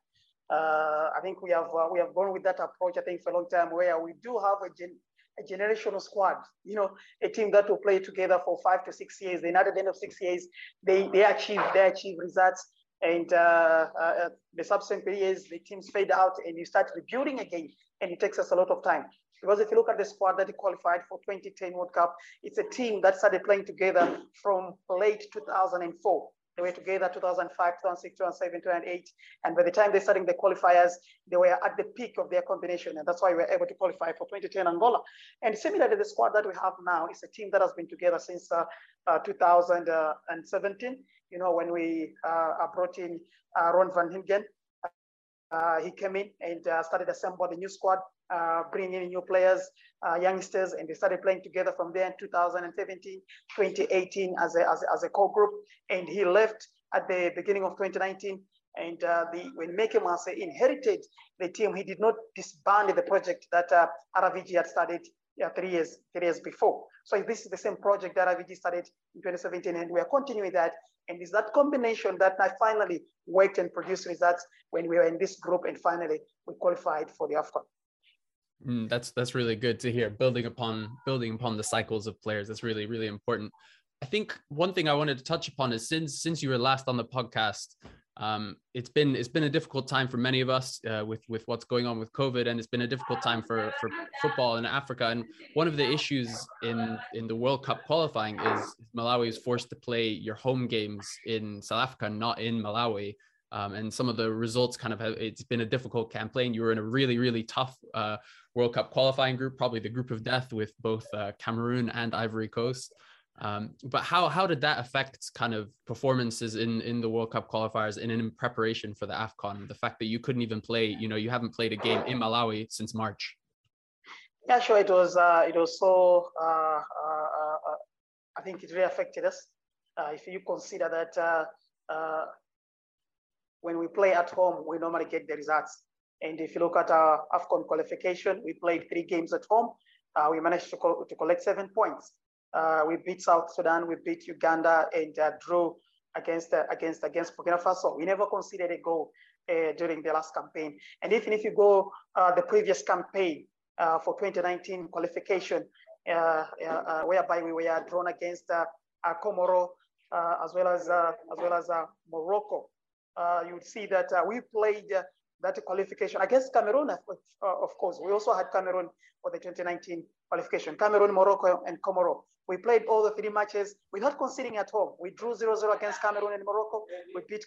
Speaker 5: Uh, I think we have uh, we have gone with that approach. I think for a long time, where we do have a, gen- a generational squad. You know, a team that will play together for five to six years. Then at the end of six years, they they achieve they achieve results. And the subsequent years, the teams fade out, and you start rebuilding again, and it takes us a lot of time. Because if you look at the squad that qualified for 2010 World Cup, it's a team that started playing together from late 2004. They were together 2005, 2006, 2007, 2008. And by the time they started the qualifiers, they were at the peak of their combination. And that's why we were able to qualify for 2010 Angola. And similarly, the squad that we have now is a team that has been together since uh, uh, 2017. You know, when we uh, brought in uh, Ron Van Geneugden, uh, he came in and uh, started assembling the new squad uh, bringing in new players, uh, youngsters, and they started playing together from there in 2017, 2018 as a, as a, as a core group. And he left at the beginning of 2019. And uh, the, when Meke Mwase inherited the team, he did not disband the project that uh, RVG had started yeah, three years three years before. So this is the same project that RVG started in 2017, and we are continuing that. And it's that combination that I finally worked and produced results when we were in this group, and finally we qualified for the AFCON.
Speaker 1: Mm, that's that's really good to hear. Building upon building upon the cycles of players, that's really really important. I think one thing I wanted to touch upon is since since you were last on the podcast, um, it's been it's been a difficult time for many of us uh, with with what's going on with COVID, and it's been a difficult time for for football in Africa. And one of the issues in in the World Cup qualifying is Malawi is forced to play your home games in South Africa, not in Malawi. Um, and some of the results kind of have it's been a difficult campaign. You were in a really really tough uh, World Cup qualifying group, probably the group of death with both uh, Cameroon and Ivory Coast. Um, but how how did that affect kind of performances in in the World Cup qualifiers and in preparation for the Afcon? The fact that you couldn't even play, you know, you haven't played a game in Malawi since March.
Speaker 5: Yeah, sure. It was uh, it was so. Uh, uh, uh I think it really affected us. Uh, if you consider that when we play at home, we normally get the results. And if you look at our AFCON qualification, we played three games at home. Uh, we managed to, co to collect seven points. Uh, we beat South Sudan, we beat Uganda, and uh, drew against uh, against against Burkina Faso. We never conceded a goal uh, during the last campaign. And even if you go uh, the previous campaign for 2019 qualification, whereby we were drawn against Comoro as well as as well as Morocco, you would see that we played that qualification against Cameroon, of, uh, of course. We also had Cameroon for the 2019 qualification, Cameroon, Morocco, and Comoro. We played all the three matches without conceding at home. We drew 0-0 against Cameroon and Morocco. We beat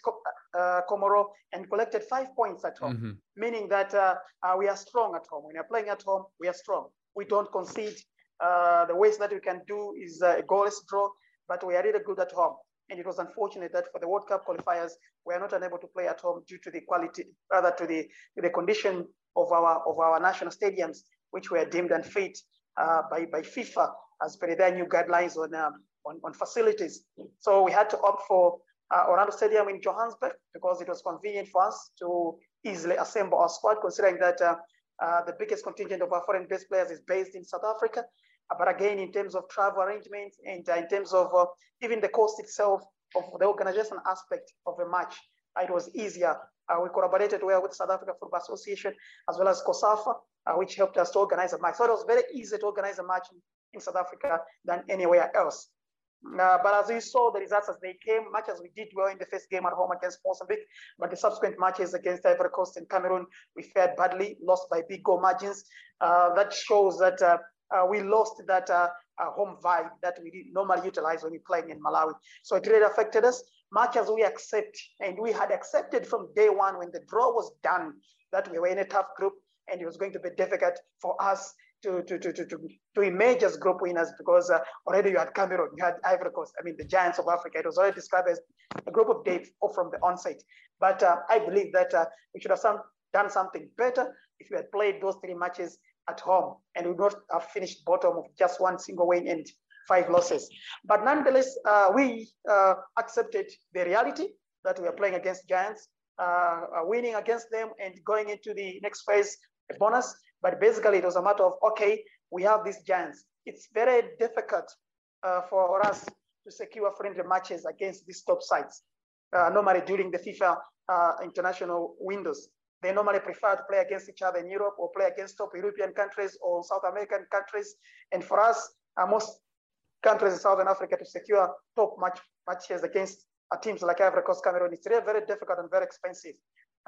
Speaker 5: uh, Comoro and collected five points at home, mm-hmm. meaning that uh, uh, we are strong at home. When you're playing at home, we are strong. We don't concede. Uh, the ways that we can do is a goalless draw, but we are really good at home. And it was unfortunate that for the World Cup qualifiers, we are not unable to play at home due to the quality, rather to the, to the condition of our, of our national stadiums, which were deemed unfit uh, by, by FIFA as per their new guidelines on, um, on, on, facilities. So we had to opt for uh, Orlando Stadium in Johannesburg because it was convenient for us to easily assemble our squad, considering that uh, uh, the biggest contingent of our foreign-based players is based in South Africa. But again, in terms of travel arrangements and uh, in terms of uh, even the cost itself of the organization aspect of a match, uh, it was easier. we collaborated well with South Africa Football Association as well as COSAFA, which helped us to organize a match. So it was very easy to organize a match in, South Africa than anywhere else. Uh, but as we saw the results as they came, much as we did well in the first game at home against Mozambique, but the subsequent matches against Ivory Coast and Cameroon, we fared badly, lost by big goal margins. Uh, that shows that uh, uh we lost that uh, uh, home vibe that we normally utilize when we're playing in Malawi. So it really affected us, much as we accept, and we had accepted from day one when the draw was done that we were in a tough group and it was going to be difficult for us to, to, to, to, to, to emerge as group winners because uh, already you had Cameroon, you had Ivory Coast, I mean, the giants of Africa. It was already described as a group of death from the onset. But uh, I believe that uh, we should have some, done something better if we had played those three matches at home and we not have finished bottom of just one single win and five losses. But nonetheless, uh, we uh, accepted the reality that we are playing against giants, uh, winning against them and going into the next phase, a bonus. But basically, it was a matter of okay, we have these giants. It's very difficult uh, for us to secure friendly matches against these top sides. Uh, normally, during the FIFA uh, international windows, they normally prefer to play against each other in Europe or play against top European countries or South American countries. And for us, uh, most countries in Southern Africa to secure top match matches against uh, teams like Ivory Coast, Cameroon, it's really very difficult and very expensive.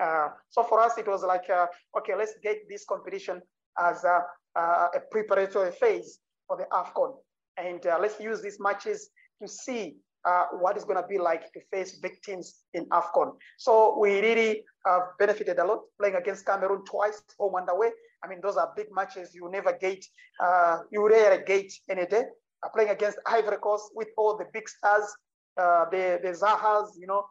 Speaker 5: Uh, so for us, it was like, uh, okay, let's get this competition as a, a preparatory phase for the AFCON. And uh, let's use these matches to see uh, what it's going to be like to face big teams in AFCON. So we really have benefited a lot playing against Cameroon twice, home and away. I mean, those are big matches you never get, you rarely get any day. playing against Ivory Coast with all the big stars, the, the Zahas, you know,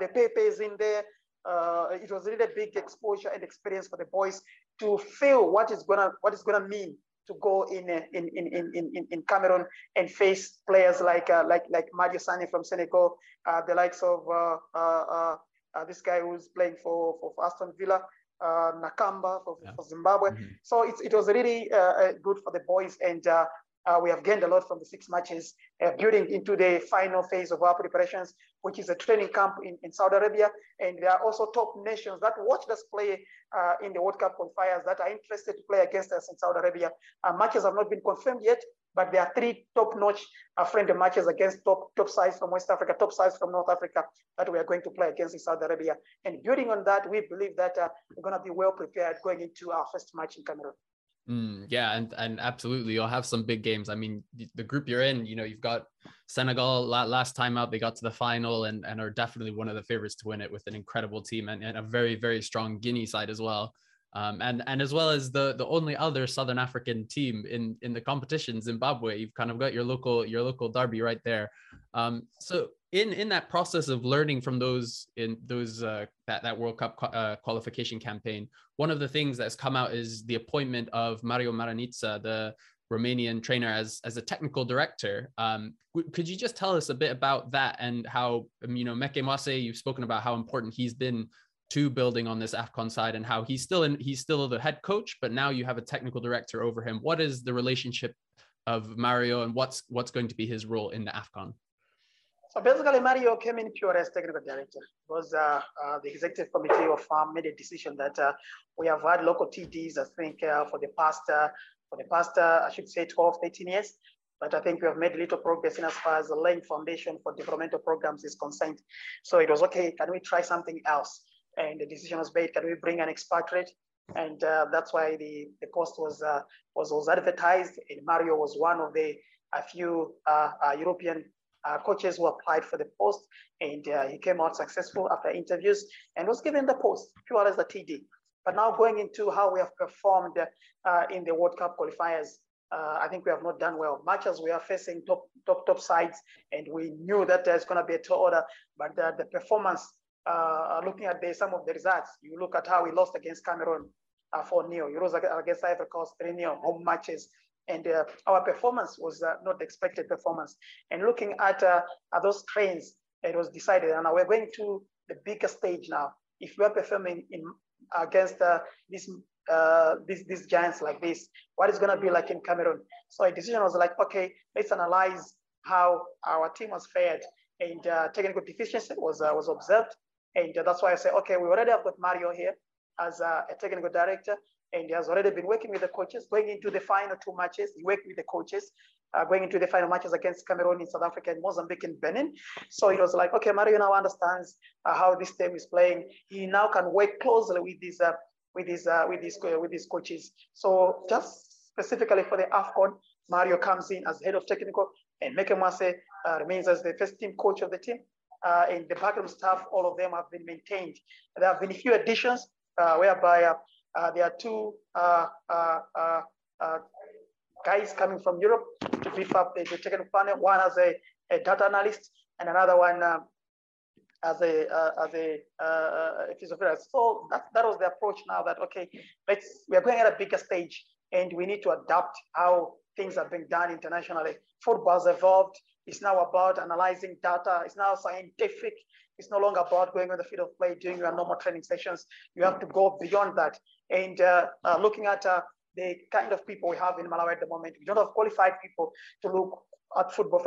Speaker 5: the Pepes in there, uh, it was really a big exposure and experience for the boys to feel what is gonna what is gonna mean to go in in in in in, in Cameroon and face players like uh, like like Madio Sane from Senegal, uh, the likes of uh, uh, uh, this guy who's playing for for, Aston Villa. Nakamba for, yeah. for Zimbabwe. Mm -hmm. So it, it was really good for the boys, and uh, we have gained a lot from the six matches, uh, building into the final phase of our preparations, which is a training camp in, in Saudi Arabia. And there are also top nations that watched us play uh, in the World Cup qualifiers that are interested to play against us in Saudi Arabia. Uh, matches have not been confirmed yet, but there are three top-notch uh, friendly matches against top top sides from West Africa, top sides from North Africa that we are going to play against in Saudi Arabia. And building on that, we believe that uh, we're going to be well prepared going into our first match in Cameroon.
Speaker 1: Mm, yeah, and and absolutely, you'll have some big games. I mean, the group you're in, you know, you've got Senegal last time out, they got to the final and, and are definitely one of the favorites to win it with an incredible team and, and a very very strong Guinea side as well. Um, and and as well as the the only other Southern African team in in the competition, Zimbabwe. You've kind of got your local your local derby right there. Um, so in in that process of learning from those in those uh, that that World Cup uh, qualification campaign, one of the things that's come out is the appointment of Mario Marinica, the Romanian trainer, as as a technical director. Um, could you just tell us a bit about that and how um, you know Meke Mwase? You've spoken about how important he's been to building on this Afcon side and how he's still in he's still the head coach, but now you have a technical director over him. What is the relationship of Mario and what's what's going to be his role in the Afcon?
Speaker 5: So basically, Mario came in pure as technical director because uh, uh, the executive committee of FAM made a decision that uh, we have had local TDs, I think, uh, for the past, uh, for the past, uh, I should say 12, 13 years. But I think we have made little progress in as far as the laying foundation for developmental programs is concerned. So it was okay, can we try something else? And the decision was made, can we bring an expatriate? And that's why the, the post was, was, was advertised. And Mario was one of the a few European uh, coaches who applied for the post, and uh, he came out successful after interviews and was given the post, pure as the TD. But now going into how we have performed uh, in the World Cup qualifiers, uh, I think we have not done well. Much as we are facing top top top sides, and we knew that there's going to be a tall order, but the, the performance, uh, looking at the, some of the results, you look at how we lost against Cameroon uh, 4 0, you lost against Ivory Coast 3 0, home matches and uh, our performance was uh, not expected performance. And looking at, uh, at those trends, it was decided, and we're going to the bigger stage now. If we are performing in against uh, these, uh, these these giants like this, what is going to be like in Cameroon? So a decision was like, okay, let's analyze how our team was fared, and uh, technical deficiency was was observed, and that's why I say, okay, we already have got Mario here as a technical director and he has already been working with the coaches, going into the final two matches. He worked with the coaches, uh, going into the final matches against Cameroon in South Africa and Mozambique and Benin. So it was like, okay, Mario now understands uh, how this team is playing. He now can work closely with these uh, with these uh, with these with these coaches. So just specifically for the Afcon, Mario comes in as head of technical, and Meke Mwase uh, remains as the first team coach of the team. Uh, and the backroom staff, all of them have been maintained. There have been a few additions whereby there are two guys coming from Europe to beef up the, the technical panel. One as a, a data analyst and another one um, as a uh, as a, uh, a physiotherapist. So that, that was the approach now that okay, let's we are going at a bigger stage and we need to adapt how things are being done internationally. Football has evolved. It's now about analyzing data. It's now scientific. It's no longer about going on the field of play, doing your normal training sessions. You have to go beyond that. And uh, uh, looking at uh, the kind of people we have in Malawi at the moment. We don't have qualified people to look at football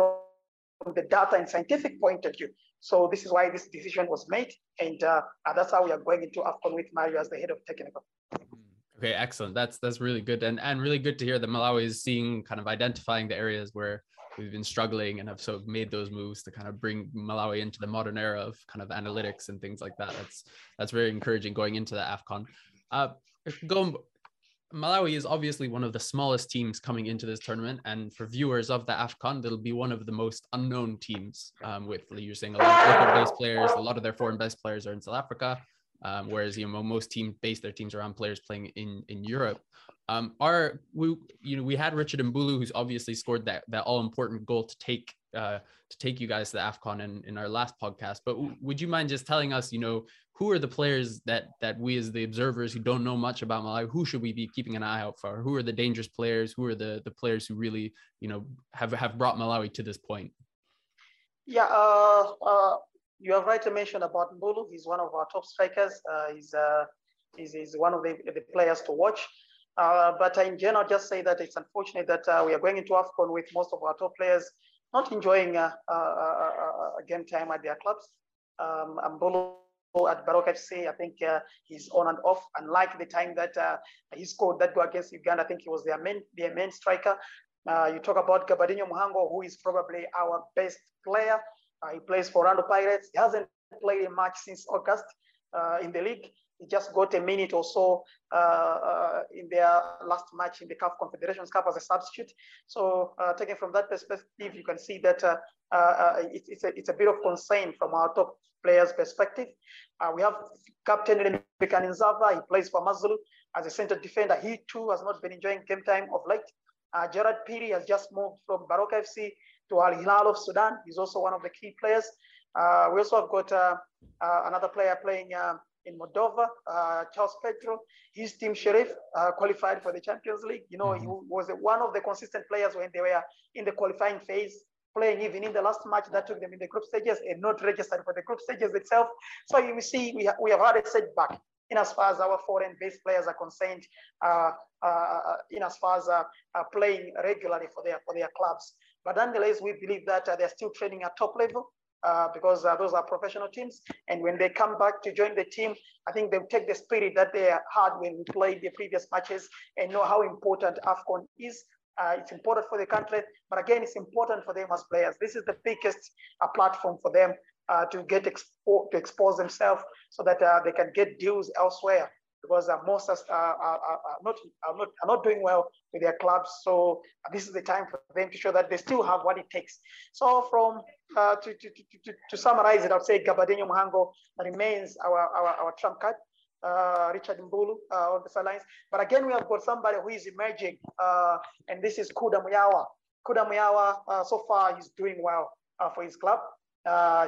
Speaker 5: from the data and scientific point of view. So this is why this decision was made, and uh, that's how we are going into AFCON with Mario as the head of technical.
Speaker 1: Okay, excellent. That's that's really good, and and really good to hear that Malawi is seeing kind of identifying the areas where we've been struggling and have sort of made those moves to kind of bring Malawi into the modern era of kind of analytics and things like that. That's that's very encouraging going into the AFCON. Uh, going Malawi is obviously one of the smallest teams coming into this tournament, and for viewers of the Afcon, it'll be one of the most unknown teams. Um, with you're saying a lot of local-based players, a lot of their foreign-based players are in South Africa, um, whereas you know most teams base their teams around players playing in in Europe. Um, our we you know we had Richard Mbulu, who's obviously scored that that all important goal to take uh, to take you guys to the Afcon in, in our last podcast. But w- would you mind just telling us, you know, who are the players that that we as the observers who don't know much about Malawi, who should we be keeping an eye out for? Who are the dangerous players? Who are the the players who really, you know, have have brought Malawi to this point?
Speaker 5: Yeah, uh, uh, you have right to mention about Mbulu. He's one of our top strikers. Uh, he's, uh, he's, he's one of the, the players to watch. Uh, but in general, just say that it's unfortunate that uh, we are going into AFCON with most of our top players not enjoying game time at their clubs. Um, Mbulu at Baroka FC, I think uh, he's on and off. Unlike the time that uh, he scored that goal against Uganda, I think he was their main, their main striker. Uh, you talk about Gabadinho Mhango, who is probably our best player. he plays for Orlando Pirates. He hasn't played a match since August in the league. He just got a minute or so uh, uh, in their last match in the CAF Confederations Cup as a substitute. So, uh, taken from that perspective, you can see that uh, uh, it, it's, a, it's a bit of concern from our top players' perspective. Uh, we have Captain Limbikani Mzava. He plays for Mazulu as a center defender. He too has not been enjoying game time of late. Gerald Phiri has just moved from Baroka FC to Al Hilal of Sudan. He's also one of the key players. we also have got another player playing in Moldova, uh, Charles Petro, his team Sheriff uh, qualified for the Champions League. You know, mm-hmm. he was one of the consistent players when they were in the qualifying phase, playing even in the last match that took them in the group stages and not registered for the group stages itself. So you see, we, ha- we have had a setback in as far as our foreign-based players are concerned, uh, uh, uh in as far as uh, uh, playing regularly for their for their clubs. But nonetheless, we believe that they're still training at top level uh, because uh, those are professional teams. And when they come back to join the team, I think they'll take the spirit that they had when we played the previous matches and know how important AFCON is. Uh, it's important for the country, but again, it's important for them as players. This is the biggest uh, platform for them uh, to get expo- to expose themselves so that uh, they can get deals elsewhere because uh, most are, are, are, not, are, not, are not doing well with their clubs. So uh, this is the time for them to show that they still have what it takes. So from uh, to, to, to, to, summarize it, I would say Gabadinho Mhango remains our, our, our trump card. Uh, Richard Mbulu uh, on the sidelines. But again, we have got somebody who is emerging, uh, and this is Khuda Muyaba. Khuda Muyaba, so far, he's doing well for his club.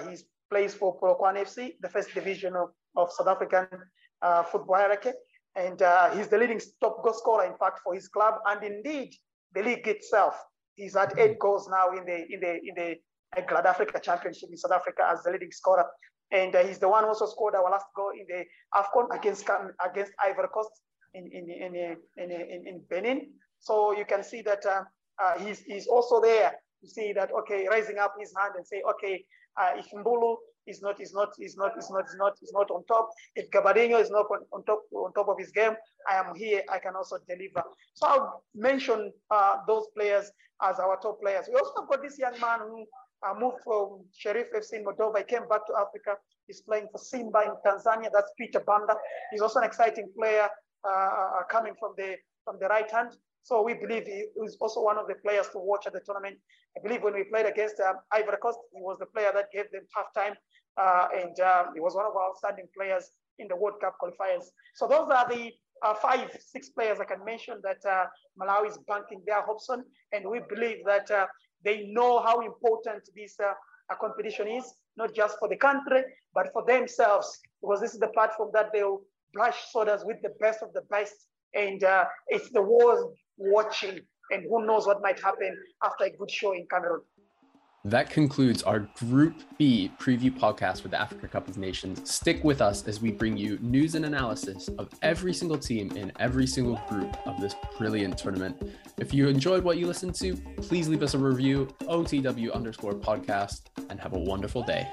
Speaker 5: he plays for Polokwane FC, the first division of, of South African uh, football hierarchy. And uh, he's the leading top goal scorer, in fact, for his club. And indeed, the league itself, he's at eight goals now in the in the in the Glad Africa Championship in South Africa as the leading scorer. And uh, he's the one who also scored our last goal in the AFCON against against Ivory Coast in in in, in, in, in Benin. So you can see that uh, uh, he's, he's also there to see that okay, raising up his hand and say, okay, uh, if Mbulu is not is not is not is not is not is not on top, if Gabadinho is not on, on top on top of his game, I am here. I can also deliver. So I'll mention uh, those players as our top players. We also got this young man who uh, moved from Sheriff FC in Moldova. I came back to Africa. He's playing for Simba in Tanzania. That's Peter Banda. He's also an exciting player uh, coming from the from the right hand. So we believe he is also one of the players to watch at the tournament. I believe when we played against um, Ivory Coast, he was the player that gave them tough time. Uh, and um, he was one of our outstanding players in the World Cup qualifiers. So those are the uh, five, six players I can mention that uh, Malawi is banking their hopes on. And we believe that uh, they know how important this uh, competition is, not just for the country, but for themselves, because this is the platform that they'll brush shoulders with the best of the best. And uh, it's the world watching, and who knows what might happen after a good show in Cameroon.
Speaker 1: That concludes our Group B preview podcast for the Africa Cup of Nations. Stick with us as we bring you news and analysis of every single team in every single group of this brilliant tournament. If you enjoyed what you listened to, please leave us a review, OTW underscore podcast, and have a wonderful day.